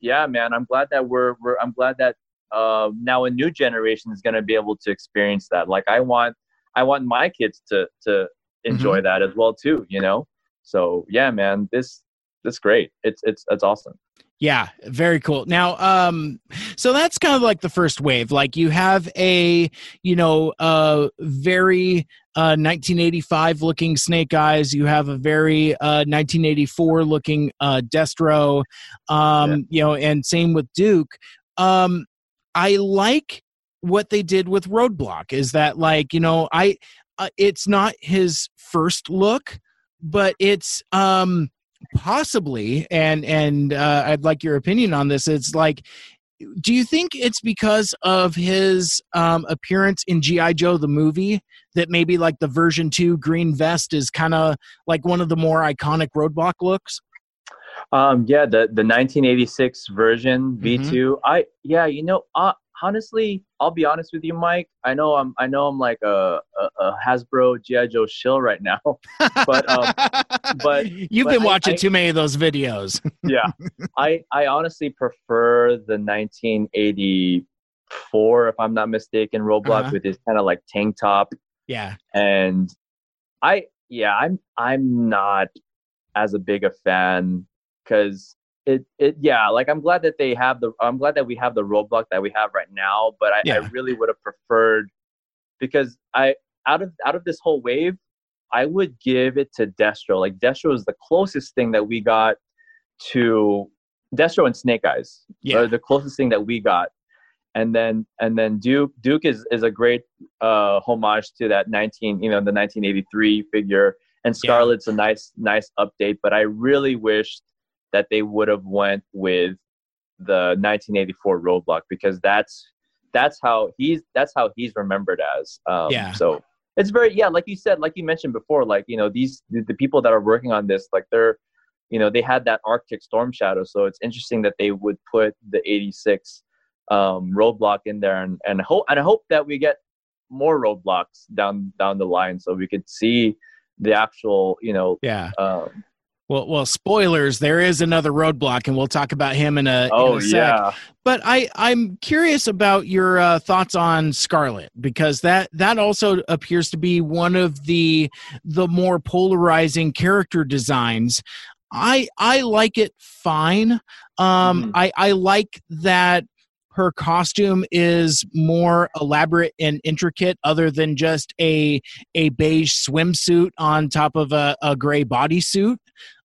yeah, man, I'm glad that we're we're I'm glad that uh, now a new generation is going to be able to experience that. Like I want I want my kids to to enjoy mm-hmm. that as well too. You know. So yeah, man, this this great. It's it's it's awesome. Yeah, very cool. Now, um, so that's kind of like the first wave. Like you have a, you know, a very uh, 1985 looking Snake Eyes. You have a very uh, 1984 looking uh, Destro. Um, yeah. You know, and same with Duke. Um, I like what they did with Roadblock. Is that like you know, I, uh, it's not his first look, but it's um possibly and and uh, i'd like your opinion on this it's like do you think it's because of his um, appearance in gi joe the movie that maybe like the version 2 green vest is kind of like one of the more iconic roadblock looks um yeah the the 1986 version v2 mm-hmm. i yeah you know uh, honestly, I'll be honest with you, Mike. I know I'm I know I'm like a, a, a Hasbro GI Joe shill right now, but um, but you've but been watching I, too many of those videos. yeah, I I honestly prefer the 1984, if I'm not mistaken, Roadblock uh-huh. with his kind of like tank top. Yeah, and I yeah I'm I'm not as a big a fan because it it yeah like i'm glad that they have the i'm glad that we have the roadblock that we have right now but i, yeah. I really would have preferred because i out of out of this whole wave i would give it to destro. Like destro is the closest thing that we got to destro and snake eyes. Yeah. The closest thing that we got. And then and then duke duke is is a great uh homage to that 19 you know the 1983 figure. And scarlett's yeah. a nice nice update but i really wished that they would have went with the 1984 roadblock because that's that's how he's that's how he's remembered as um, yeah. so it's very yeah like you said like you mentioned before like you know these the, the people that are working on this like they're you know they had that arctic storm shadow so it's interesting that they would put the 86 um, roadblock in there and and hope and i hope that we get more roadblocks down down the line so we could see the actual you know yeah. um, well, well, spoilers. There is another roadblock, and we'll talk about him in a, oh, in a sec. yeah. But I, I'm curious about your uh, thoughts on Scarlett because that that also appears to be one of the the more polarizing character designs. I I like it fine. Um, mm-hmm. I I like that her costume is more elaborate and intricate other than just a a beige swimsuit on top of a, a gray bodysuit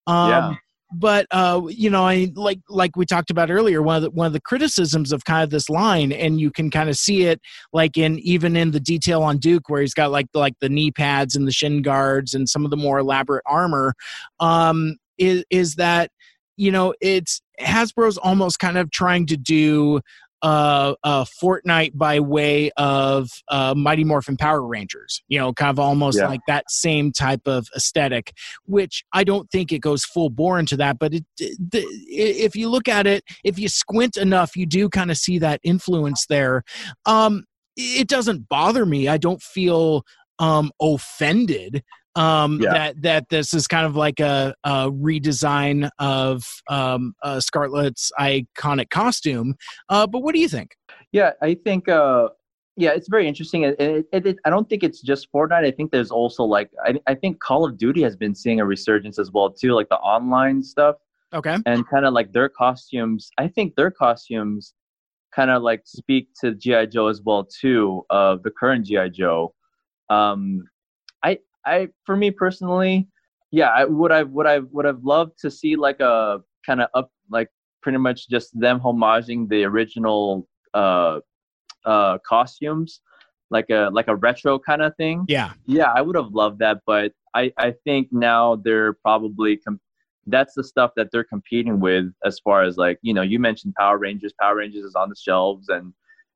um, yeah. But uh, you know, I like like we talked about earlier. One of the one of the criticisms of kind of this line, and you can kind of see it like in even in the detail on Duke, where he's got like like the knee pads and the shin guards and some of the more elaborate armor. Um, is is that you know it's Hasbro's almost kind of trying to do uh, uh, Fortnite by way of uh, Mighty Morphin Power Rangers. You know, kind of almost yeah. like that same type of aesthetic, which I don't think it goes full bore into that. But it, the, if you look at it, if you squint enough, you do kind of see that influence there. Um, it doesn't bother me. I don't feel um, offended um, Yeah. that that this is kind of like a, a redesign of um, uh, Scarlett's iconic costume. Uh, but what do you think? Yeah, I think. Uh, yeah, it's very interesting. It, it, it- I don't think it's just Fortnite. I think there's also like I, I think Call of Duty has been seeing a resurgence as well too, like the online stuff Okay. and kind of like their costumes. I think their costumes kind of like speak to GI Joe as well too, of the current GI Joe. Um, I for me personally, yeah, I would I would I would have loved to see like a kind of up like pretty much just them homaging the original uh uh costumes like a like a retro kind of thing Yeah. yeah i would have loved that but i i think now they're probably com- that's the stuff that they're competing with as far as like you know you mentioned power rangers power rangers is on the shelves and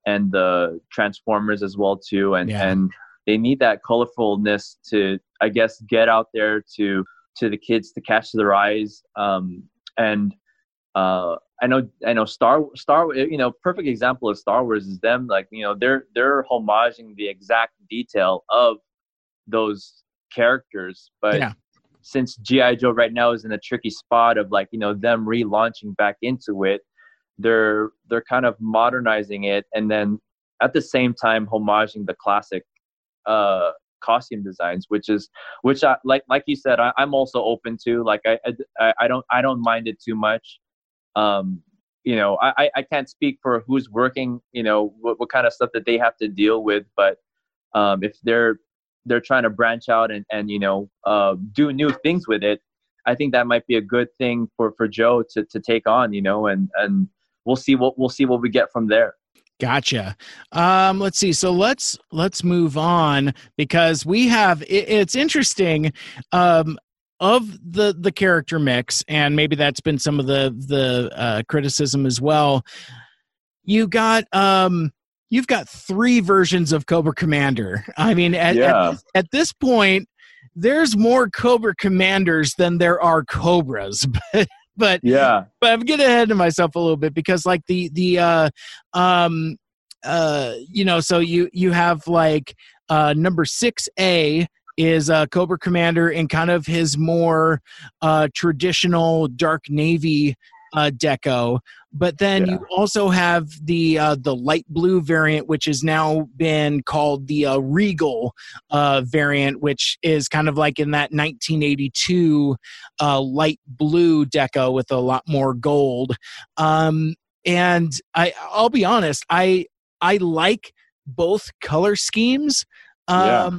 and the transformers as well too and Yeah. and they need that colorfulness to i guess get out there to to the kids to catch their eyes um and uh i know i know star star you know perfect example of star wars is them like you know they're they're homaging the exact detail of those characters but Yeah. since gi joe right now is in a tricky spot of like you know them relaunching back into it they're they're kind of modernizing it and then at the same time homaging the classic uh costume designs which is which I, like like you said I, i'm also open to like I, I i don't i don't mind it too much. Um you know i I- i can't speak for who's working you know what, what kind of stuff that they have to deal with but um if they're they're trying to branch out and and you know uh do new things with it i think that might be a good thing for for joe to to take on you know and and we'll see what we'll see what we get from there Gotcha. Um, let's see. So let's let's move on because we have. It, it's interesting. Um, of the the character mix, and maybe that's been some of the the uh, criticism as well. You got um, you've got three versions of Cobra Commander. I mean, at, Yeah. at, at this point, there's more Cobra Commanders than there are Cobras. But but yeah. but I'm getting ahead of myself a little bit because like the the uh um uh you know so you you have like uh number 6A is uh Cobra Commander in kind of his more uh traditional dark navy uh deco but then Yeah. you also have the uh the light blue variant which has now been called the uh, regal uh variant which is kind of like in that 1982 uh, light blue deco with a lot more gold. Um, and I, I'll be honest, I I like both color schemes. Yeah.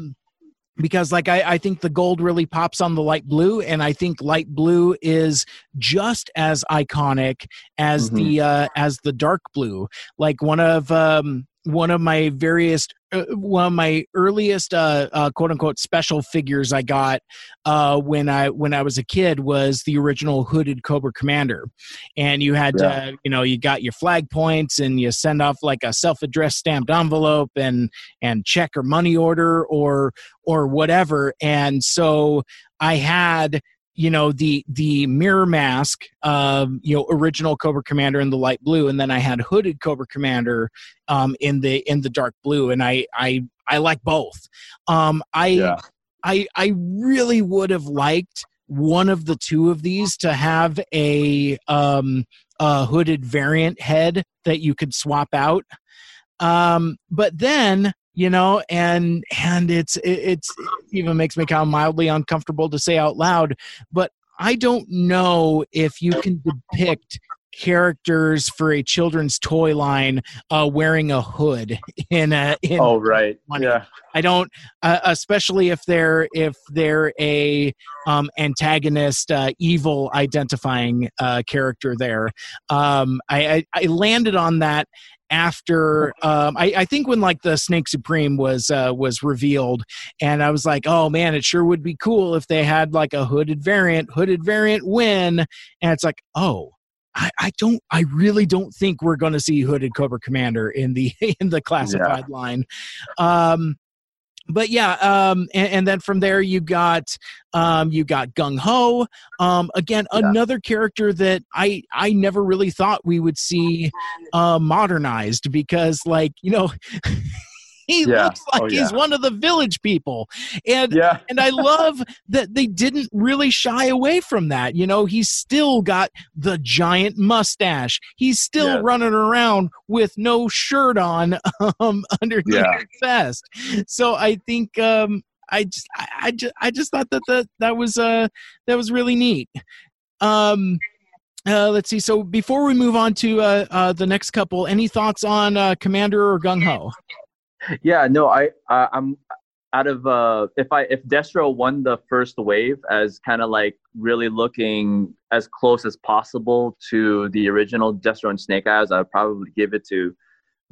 Because like I, I think the gold really pops on the light blue, and I think light blue is just as iconic as Mhm. the uh, as the dark blue. Like one of um, one of my various uh, one of my earliest uh, uh, quote unquote special figures I got uh, when I when I was a kid was the original hooded Cobra Commander, and you had Yeah. to you know you got your flag points and you send off like a self addressed stamped envelope and and check or money order or or whatever, and so I had you know the the mirror mask um you know original cobra commander in the light blue and then i had hooded cobra commander um in the in the dark blue and i i i like both um i yeah I I really would have liked one of the two of these to have a um a hooded variant head that you could swap out. Um but then, you know, and and it's it, it's it even makes me kind of mildly uncomfortable to say out loud, but I don't know if you can depict characters for a children's toy line uh, wearing a hood in a in oh right money. yeah I don't, uh, especially if they're if they're a um, antagonist, uh, evil identifying uh, character. There, um, I, I I landed on that after um, I, I think when like the Snake Supreme was uh, was revealed, and I was like, oh man, it sure would be cool if they had like a hooded variant, hooded variant win, and it's like, oh. I, I don't I really don't think we're going to see hooded Cobra Commander in the in the classified line. Um but yeah, um, and, and then from there you got um, you got Gung Ho. Um, again, Yeah. another character that I I never really thought we would see uh, modernized because, like you know, he Yeah. looks like Oh, he's one of the village people. And Yeah. and I love that they didn't really shy away from that. You know, he's still got the giant mustache. He's still Yeah. running around with no shirt on um, underneath Yeah. his vest. So I think um, I just I, I just I just thought that that that was uh that was really neat. Um, uh, let's see. So before we move on to uh, uh, the next couple, any thoughts on uh, Commander or Gung Ho? Yeah, no, I, I I'm out of uh if I if Destro won the first wave as kind of like really looking as close as possible to the original Destro and Snake Eyes, I'd probably give it to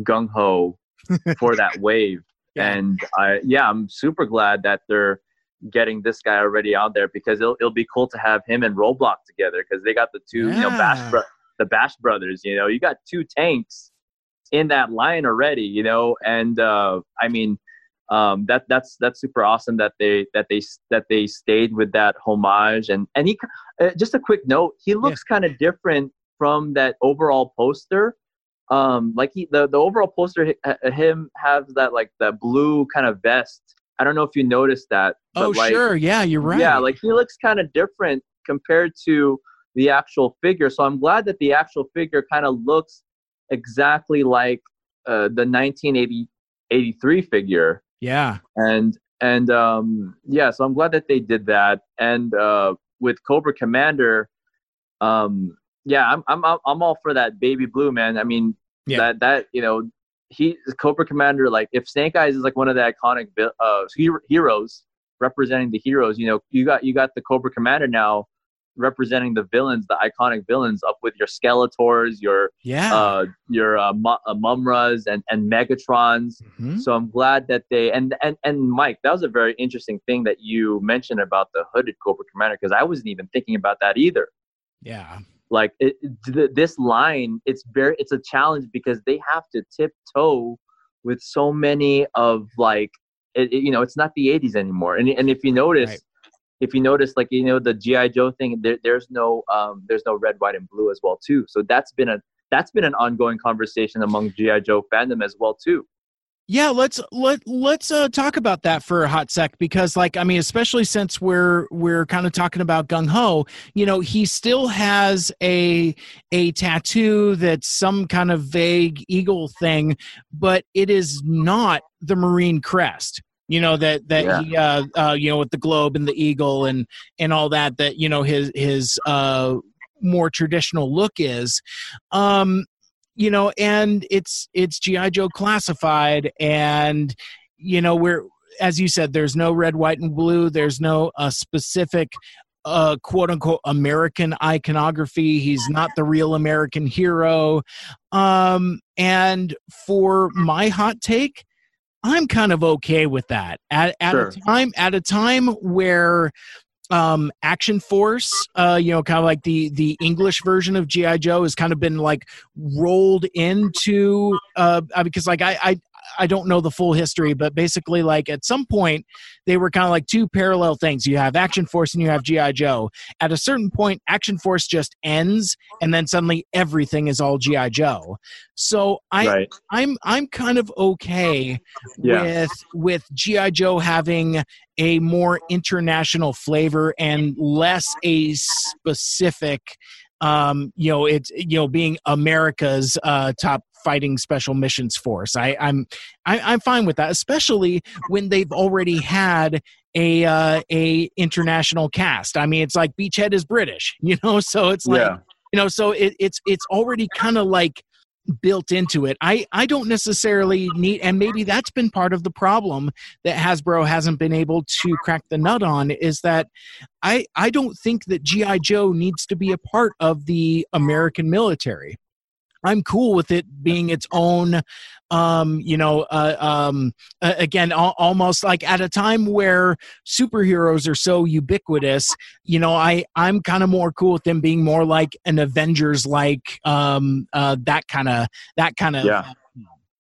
Gung Ho for that wave. Yeah. And I yeah, I'm super glad that they're getting this guy already out there because it'll it'll be cool to have him and Roadblock together because they got the two you know Bash bro- the Bash brothers. You know, you got two tanks in that line already. You know, and uh, I mean, um, that that's that's super awesome that they that they that they stayed with that homage and and he uh, just a quick note he looks kind of different from that overall poster um like he the, the overall poster hi- him has that like that blue kind of vest i don't know if you noticed that but Oh, like, sure. Yeah, you're right. yeah like he looks kind of different compared to the actual figure so i'm glad that the actual figure kind of looks exactly like uh, the 1983 figure yeah. and and um yeah so i'm glad that they did that and uh with cobra commander um yeah i'm i'm i'm all for that baby blue man i mean Yeah. that that you know he cobra commander like if snake eyes is like one of the iconic uh heroes representing the heroes you know you got you got the cobra commander now representing the villains the iconic villains up with your skeletors your Yeah. uh your uh, uh, mumm-ras and and megatrons Mhm. so I'm glad that they and and and Mike, that was a very interesting thing that you mentioned about the hooded Cobra Commander because I wasn't even thinking about that either. Yeah. Like it, th- this line, it's very it's a challenge because they have to tiptoe with so many of like it, it- you know it's not the 80s anymore. And and if you notice. Right. If you notice, like you know, the GI Joe thing, there, there's no, um, there's no red, white, and blue as well too. So that's been a, that's been an ongoing conversation among GI Joe fandom as well too. Yeah, let's let let's uh, talk about that for a hot sec because, like, I mean, especially since we're we're kind of talking about Gung Ho, you know, he still has a a tattoo that's some kind of vague eagle thing, but it is not the Marine crest. You know that that Yeah. he uh, uh you know with the globe and the eagle and and all that that you know his his uh more traditional look is. Um, you know and it's it's gi joe classified and you know we're as you said there's no red white and blue there's no uh, specific uh, quote unquote American iconography. He's not the real American hero. Um, and for my hot take, I'm kind of okay with that. At, at Sure. a time at a time where um action force uh you know kind of like the the english version of gi joe has kind of been like rolled into uh uh, because like i i I don't know the full history, but basically, like at some point, they were kind of like two parallel things. You have Action Force and you have GI Joe. At a certain point, Action Force just ends, and then suddenly everything is all GI Joe. So I, right. I'm, I'm kind of okay Yeah. with with GI Joe having a more international flavor and less a specific um you know it's you know being america's uh top fighting special missions force i i'm I, i'm fine with that especially when they've already had a uh a international cast i mean it's like beachhead is british you know so it's like yeah. you know so it, it's it's already kind of like built into it. I i don't necessarily need and maybe that's been part of the problem that hasbro hasn't been able to crack the nut on is that i i don't think that gi joe needs to be a part of the american military. I'm cool with it being its own um you know uh, um uh, again al- almost like at a time where superheroes are so ubiquitous you know i i'm kind of more cool with them being more like an avengers like um uh that kind of that kind of Yeah.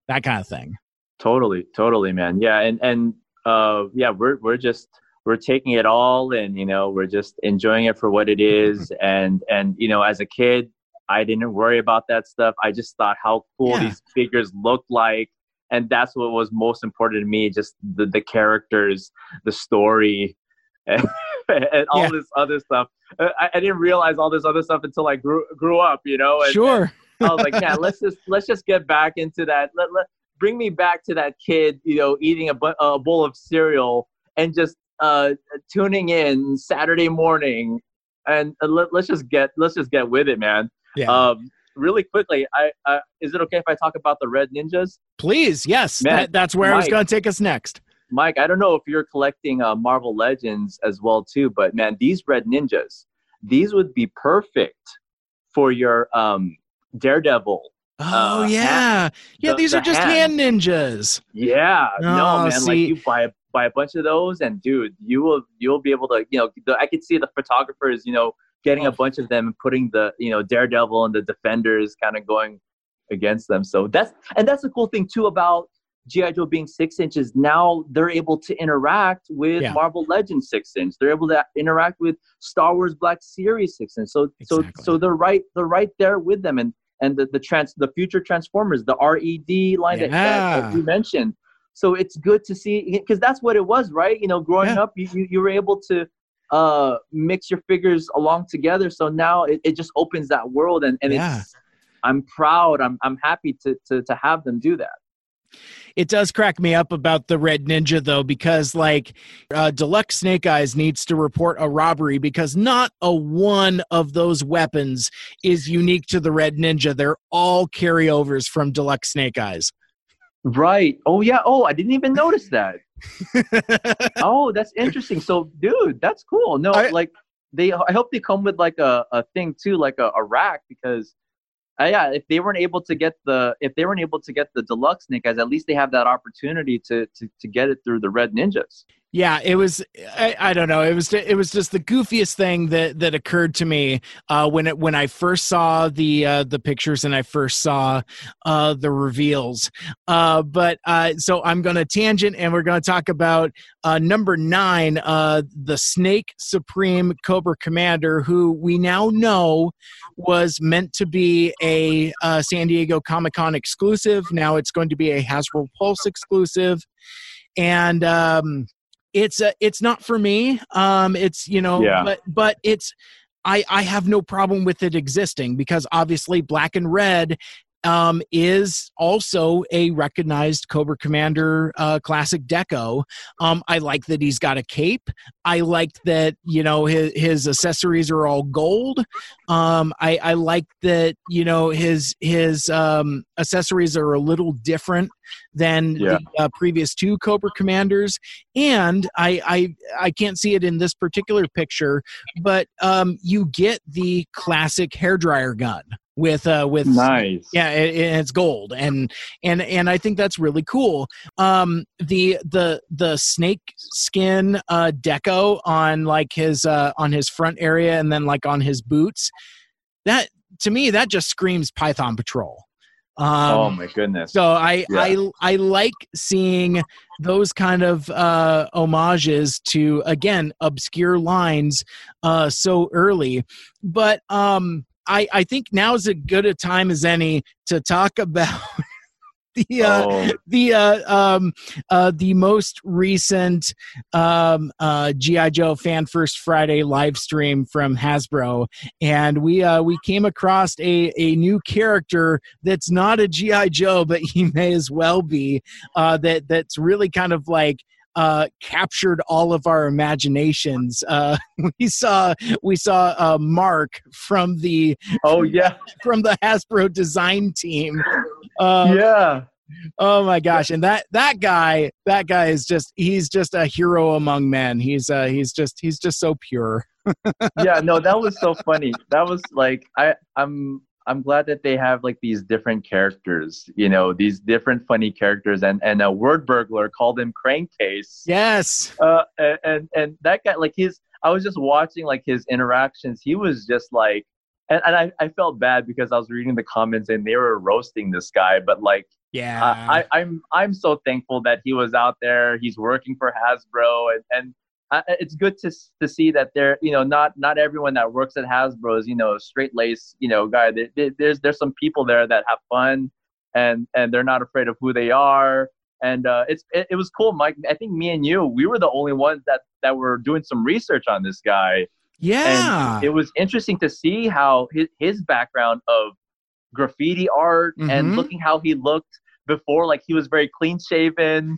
that kind of thing Totally, totally, man. Yeah, and and uh, yeah, we're we're just we're taking it all and You know, we're just enjoying it for what it is. And and you know, as a kid, I didn't worry about that stuff. I just thought how cool Yeah. these figures looked like. and that's what was most important to me just the, the characters the story and, and all Yeah. this other stuff Uh, I, I didn't realize all this other stuff until i grew grew up you know and, sure. I was like, yeah, let's just let's just get back into that. Let, let bring me back to that kid, you know, eating a, bu- a bowl of cereal and just uh, tuning in Saturday morning, and uh, let, let's just get let's just get with it, man. Yeah. Um, really quickly, I uh, is it okay if I talk about the Red Ninjas, Please, yes. Man, that, that's where I was going to take us next. Mike? I don't know if you're collecting uh, Marvel Legends as well too, but man, these Red Ninjas, these would be perfect for your um, Daredevil Oh Uh, yeah, yeah. the- these the are just hand. hand ninjas. Yeah, Oh, no, man. see- Like you buy buy a bunch of those, and dude, you will you'll be able to, you know, the, I could see the photographers, you know, getting Oh. a bunch of them and putting the, you know, Daredevil and the Defenders kind of going against them. So that's and that's the cool thing too about GI Joe being six inches. Now they're able to interact with Yeah. Marvel Legends six inch. They're able to interact with Star Wars Black Series six inch. So Exactly. so so they're right they're right there with them and and the the trans the future Transformers the RED line that, that, that you mentioned. So it's good to see because that's what it was, right? You know, growing Yeah. up, you, you you were able to uh mix your figures along together. So now it, it just opens that world and and Yeah. it's I'm proud. I'm I'm happy to to to have them do that. It does crack me up about the Red Ninja though, because like uh, Deluxe Snake Eyes needs to report a robbery because not a one of those weapons is unique to the Red Ninja. They're all carryovers from Deluxe Snake Eyes. Right. Oh yeah. Oh, I didn't even notice that. oh, that's interesting. So, dude, that's cool. No, I- like they. I hope they come with like a, a thing too, like a, a rack, because uh, yeah, if they weren't able to get the if they weren't able to get the deluxe snake eyes, at least they have that opportunity to to to get it through the red ninjas. Yeah, it was. I, I don't know. It was. It was just the goofiest thing that that occurred to me uh, when it when I first saw the uh, the pictures and I first saw uh, the reveals. Uh, but uh, so I'm going to tangent and we're going to talk about uh, number nine, the Snake Supreme Cobra Commander, who we now know was meant to be a San Diego Comic Con exclusive. Now it's going to be a Hasbro Pulse exclusive, and. Um, it's a, it's not for me um it's you know Yeah. but but it's i i have no problem with it existing because obviously black and red um is also a recognized cobra commander uh classic deco. Um i like that he's got a cape. I like that you know his his accessories are all gold. Um i i like that you know his his um accessories are a little different than Yeah. the uh, previous two cobra commanders. And I, I I can't see it in this particular picture, but um, you get the classic hairdryer gun with uh with Nice. yeah it, it's gold and and and i think that's really cool um the the the snake skin uh deco on like his uh on his front area and then like on his boots that to me that just screams python patrol um oh my goodness. so I Yeah. I I like seeing those kind of uh, homages to again obscure lines uh, so early, but um, I I think now is as good a time as any to talk about. The, uh, oh, the uh, um, uh, the most recent um, uh, GI Joe Fan First Friday live stream from Hasbro, and we uh, we came across a a new character that's not a GI Joe, but he may as well be. Uh, that that's really kind of like uh, captured all of our imaginations. Uh, we saw we saw uh, Mark from the oh yeah. from the Hasbro design team. Uh, yeah. Oh my gosh! And that that guy, that guy is just he's just a hero among men. He's uh he's just he's just so pure. yeah, no, that was so funny. That was like I I'm I'm glad that they have like these different characters, you know, these different funny characters and and a word burglar called him Crankcase. Yes. Uh and, and that guy like his I was just watching like his interactions. He was just like and, and I, I felt bad because I was reading the comments and they were roasting this guy, but like Yeah. uh, I, I'm I'm so thankful that he was out there. He's working for Hasbro, and and I, it's good to to see that there. You know, not not everyone that works at Hasbro is you know straight lace you know guy. There, there- there's there's some people there that have fun. and and they're not afraid of who they are. And uh, it's it, it was cool, Mike. I think me and you, we were the only ones that that were doing some research on this guy. Yeah, and it was interesting to see how his his background of graffiti art mm-hmm. and looking how he looked before, like he was very clean shaven.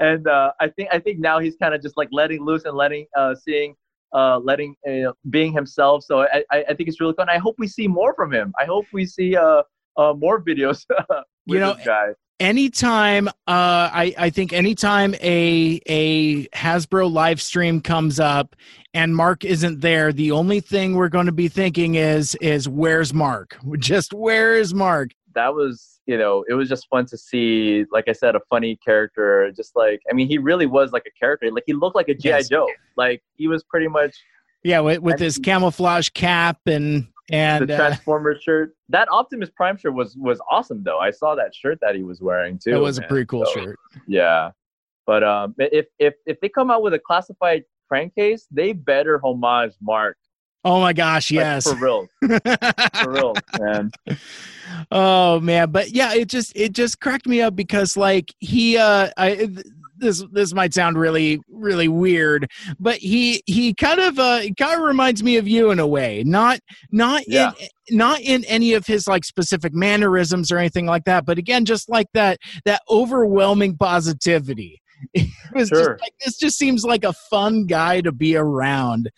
And uh, I think I think now he's kind of just like letting loose and letting uh, seeing uh, letting uh, being himself. So I, I think it's really fun. I hope we see more from him. I hope we see uh, uh more videos. you know. Anytime, uh, I I think anytime a a Hasbro live stream comes up and Mark isn't there, the only thing we're going to be thinking is is where's Mark? Just where is Mark? That was you know, it was just fun to see, like I said, a funny character. Just like, I mean, he really was like a character. Like he looked like a GI yes. Joe. Like he was pretty much. Yeah, with, with his camouflage cap and and the uh, Transformer uh, shirt. That Optimus Prime shirt was was awesome though. I saw that shirt that he was wearing too. It was man. a pretty cool so, shirt. Yeah, but um, if if if they come out with a classified crankcase, they better homage Mark Oh my gosh, yes. Like, for real. for real, man. Oh man, but yeah, it just it just cracked me up because like he uh I this this might sound really really weird, but he he kind of uh kind of reminds me of you in a way. Not not yeah. in not in any of his like specific mannerisms or anything like that, but again just like that that overwhelming positivity it was sure. just like this just seems like a fun guy to be around.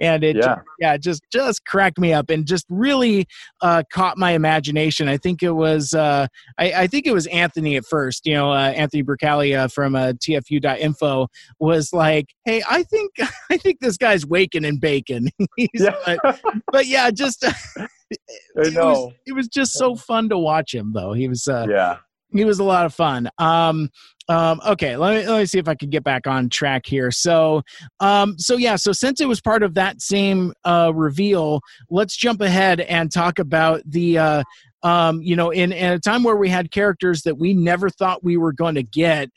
And it yeah, just, yeah just just cracked me up and just really uh, caught my imagination. I think it was uh, I, I, think it was anthony at first you know uh, anthony Braccalia from uh, tfu.info was like hey i think i think this guy's waking and bacon yeah. But, but, yeah just it, it was, it was just so fun to watch him though. He was uh, yeah he was a lot of fun. Um, um, okay, let me let me see if I can get back on track here. So, um, so yeah, so since it was part of that same uh, reveal, let's jump ahead and talk about the. Uh, um, you know, in, in a time where we had characters that we never thought we were going to get,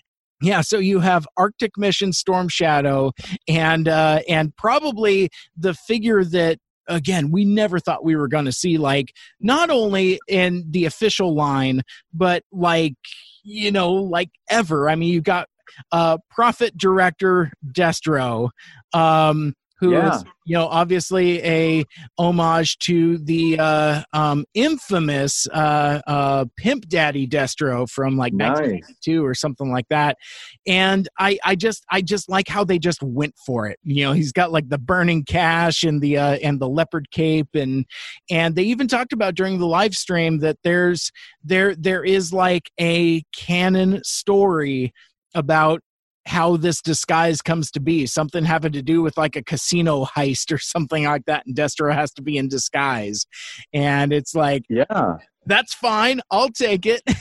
yeah, so you have Arctic Mission Storm Shadow, and uh, and probably the figure that again we never thought we were going to see like not only in the official line but like you know like ever. I mean you got uh profit director destro um who yeah. is, you know obviously a homage to the uh, um, infamous uh, uh, Pimp Daddy Destro from like nice. 1992 or something like that. And I I just I just like how they just went for it. You know, he's got like the burning cash and the uh, and the leopard cape and and they even talked about during the live stream that there's there there is like a canon story about how this disguise comes to be something having to do with like a casino heist or something like that and destro has to be in disguise. And it's like yeah. That's fine i'll take it.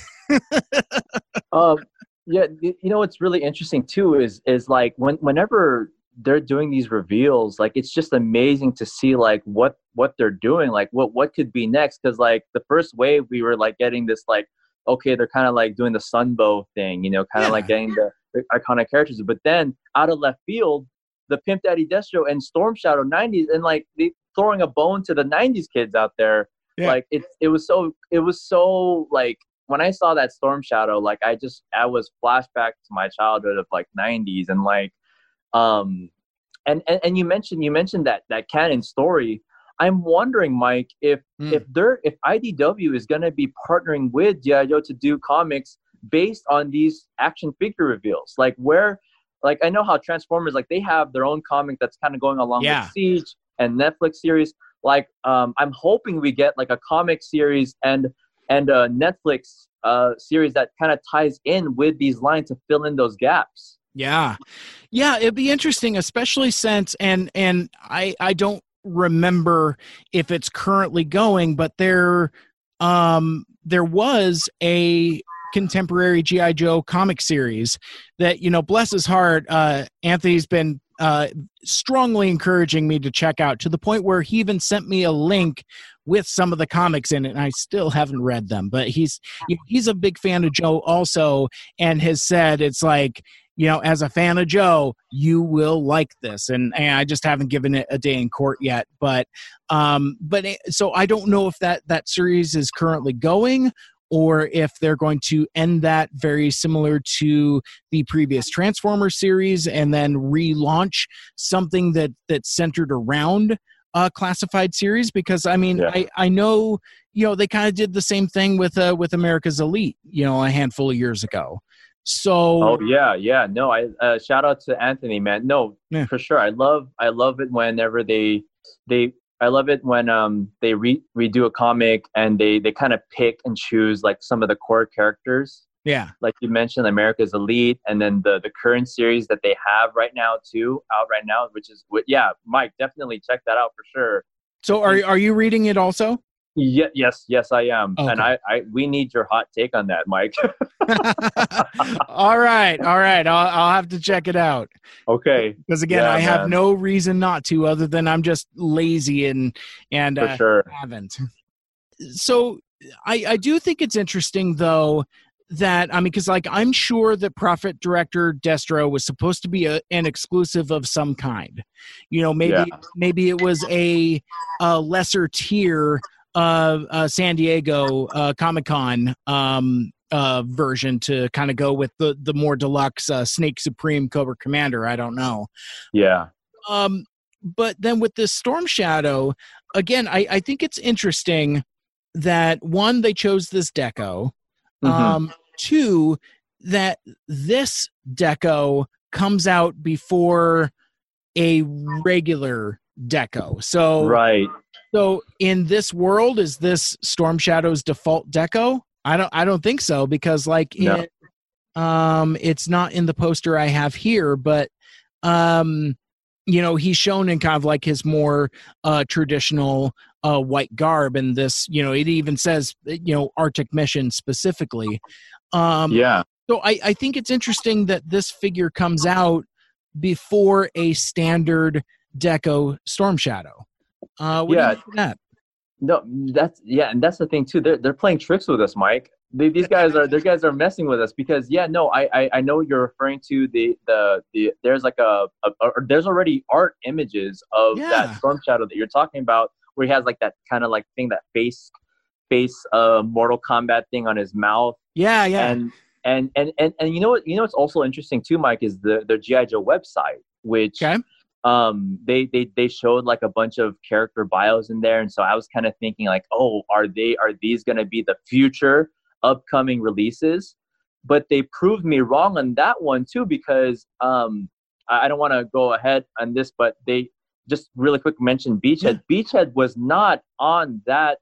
Um yeah you know what's really interesting too is is like when whenever they're doing these reveals like it's just amazing to see like what what they're doing like what what could be next because like the first wave we were like getting this like okay they're kind of like doing the sunbow thing you know kind of yeah. like getting the iconic characters. But then out of left field, the Pimp Daddy Destro and Storm Shadow 90s, and like they throwing a bone to the 90s kids out there. Yeah. Like it, it was so, it was so like when I saw that Storm Shadow, like I just, I was flashback to my childhood of like 90s and like, um, and, and, and you mentioned, you mentioned that, that canon story. I'm wondering, Mike, if mm. if there if IDW is going to be partnering with GI Joe to do comics based on these action figure reveals. Like where, like I know how Transformers, like they have their own comic that's kind of going along yeah. with Siege and Netflix series. Like um, I'm hoping we get like a comic series and and a Netflix uh, series that kind of ties in with these lines to fill in those gaps. Yeah, yeah, it'd be interesting, especially since and and I I don't remember if it's currently going, but there um there was a contemporary GI Joe comic series that you know, bless his heart, uh, Anthony's been uh, strongly encouraging me to check out to the point where he even sent me a link with some of the comics in it and i still haven't read them but he's you know, he's a big fan of joe also and has said it's like you know as a fan of joe you will like this and, and i just haven't given it a day in court yet but um but it, so i don't know if that that series is currently going or if they're going to end that very similar to the previous Transformer series and then relaunch something that that's centered around a classified series because I mean Yeah. I, I know you know they kind of did the same thing with uh, with America's Elite you know a handful of years ago so Oh yeah, yeah. No, I uh, shout out to Anthony, man. No, Yeah. for sure. I love I love it whenever they they I love it when um they re- redo a comic and they they kind of pick and choose like some of the core characters. yeah Like you mentioned, America's Elite, and then the the current series that they have right now too, out right now, which is yeah, Mike, definitely check that out for sure. so are are you reading it also Yeah, yes, yes, I am, Okay. and I, I we need your hot take on that, Mike. all right all right I'll, I'll have to check it out okay, because again Yeah, I have man. no reason not to other than I'm just lazy and and for uh, sure. haven't. So I, I do think it's interesting though that I mean because like I'm sure that Profit Director Destro was supposed to be a, an exclusive of some kind. You know, maybe Yeah. maybe it was a, a lesser tier uh, San Diego uh, Comic Con um, uh, version to kind of go with the the more deluxe uh, Snake Supreme Cobra Commander. I don't know Yeah, um but then with this storm shadow again i i think it's interesting that one they chose this deco Mhm. um two that this deco comes out before a regular deco so right. So in this world is this storm shadow's default deco i don't i don't think so because like No. it, um it's not in the poster i have here but um you know he's shown in kind of like his more uh traditional uh white garb and this you know it even says you know arctic mission specifically um yeah. so I, I think it's interesting that this figure comes out before a standard deco storm shadow uh what do you Yeah. that No, that's yeah, and that's the thing too. They're they're playing tricks with us, Mike. They, these guys are these guys are messing with us because yeah, no, I I, I know you're referring to the the the there's like a, a, or there's already art images of Yeah. that storm shadow that you're talking about where he has like that kind of like thing that face face uh Mortal Kombat thing on his mouth yeah yeah and and and and and you know what you know what's also interesting too, Mike, is the the GI Joe website, which Okay. Um they they they showed like a bunch of character bios in there, and so I was kind of thinking like, oh, are they are these gonna be the future upcoming releases? But they proved me wrong on that one too because um I I don't want to go ahead on this, but they just really quick mention Beachhead. Beachhead was not on that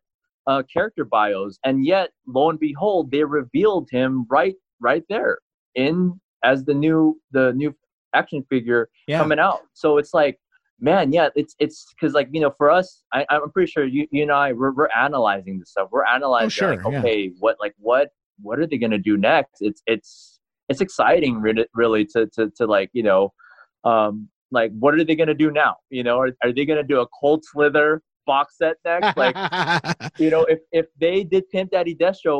uh, character bios, and yet lo and behold, they revealed him right right there in as the new the new action figure yeah coming out. So it's like, man, yeah, it's it's because like you know, for us, I, I'm pretty sure you you and I we're, we're analyzing this stuff. We're analyzing sure, like, yeah. okay, what like what what are they gonna do next? It's it's it's exciting really, really to to to like you know, um, like what are they gonna do now? You know, are, are they gonna do a cold slither box set next? Like you know, if if they did Pimp Daddy Destro,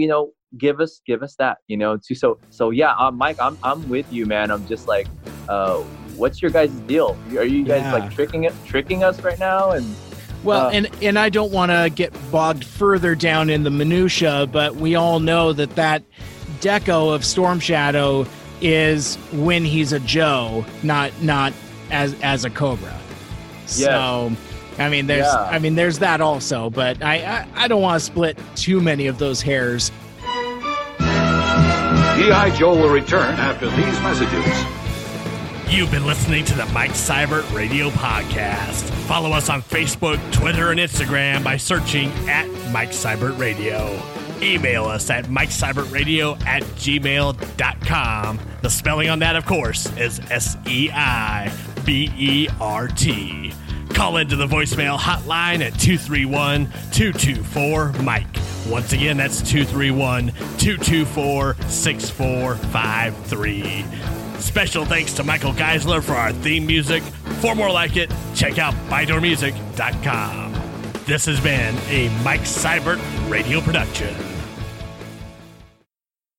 you know, give us give us that, you know. To so so yeah, uh, Mike, I'm I'm with you, man. I'm just like, uh, what's your guys' deal? Are you guys Yeah. like tricking it tricking us right now? And Well, Uh, and and I don't want to get bogged further down in the minutia, but we all know that that deco of Storm Shadow is when he's a Joe, not not as as a Cobra. So, I mean, there's Yeah. I mean, there's that also, but I I, I don't want to split too many of those hairs. G.I. Joe will return after these messages. You've been listening to the Mike Seibert Radio Podcast. Follow us on Facebook, Twitter, and Instagram by searching at Mike Seibert Radio. Email us at MikeSeibertRadio at gmail.com. The spelling on that, of course, is S E I B E R T. Call into the voicemail hotline at 231 224 Mike. Once again, that's 231 224 6453. Special thanks to Michael Geisler for our theme music. For more like it, check out ByDoorMusic.com. This has been a Mike Seibert radio production.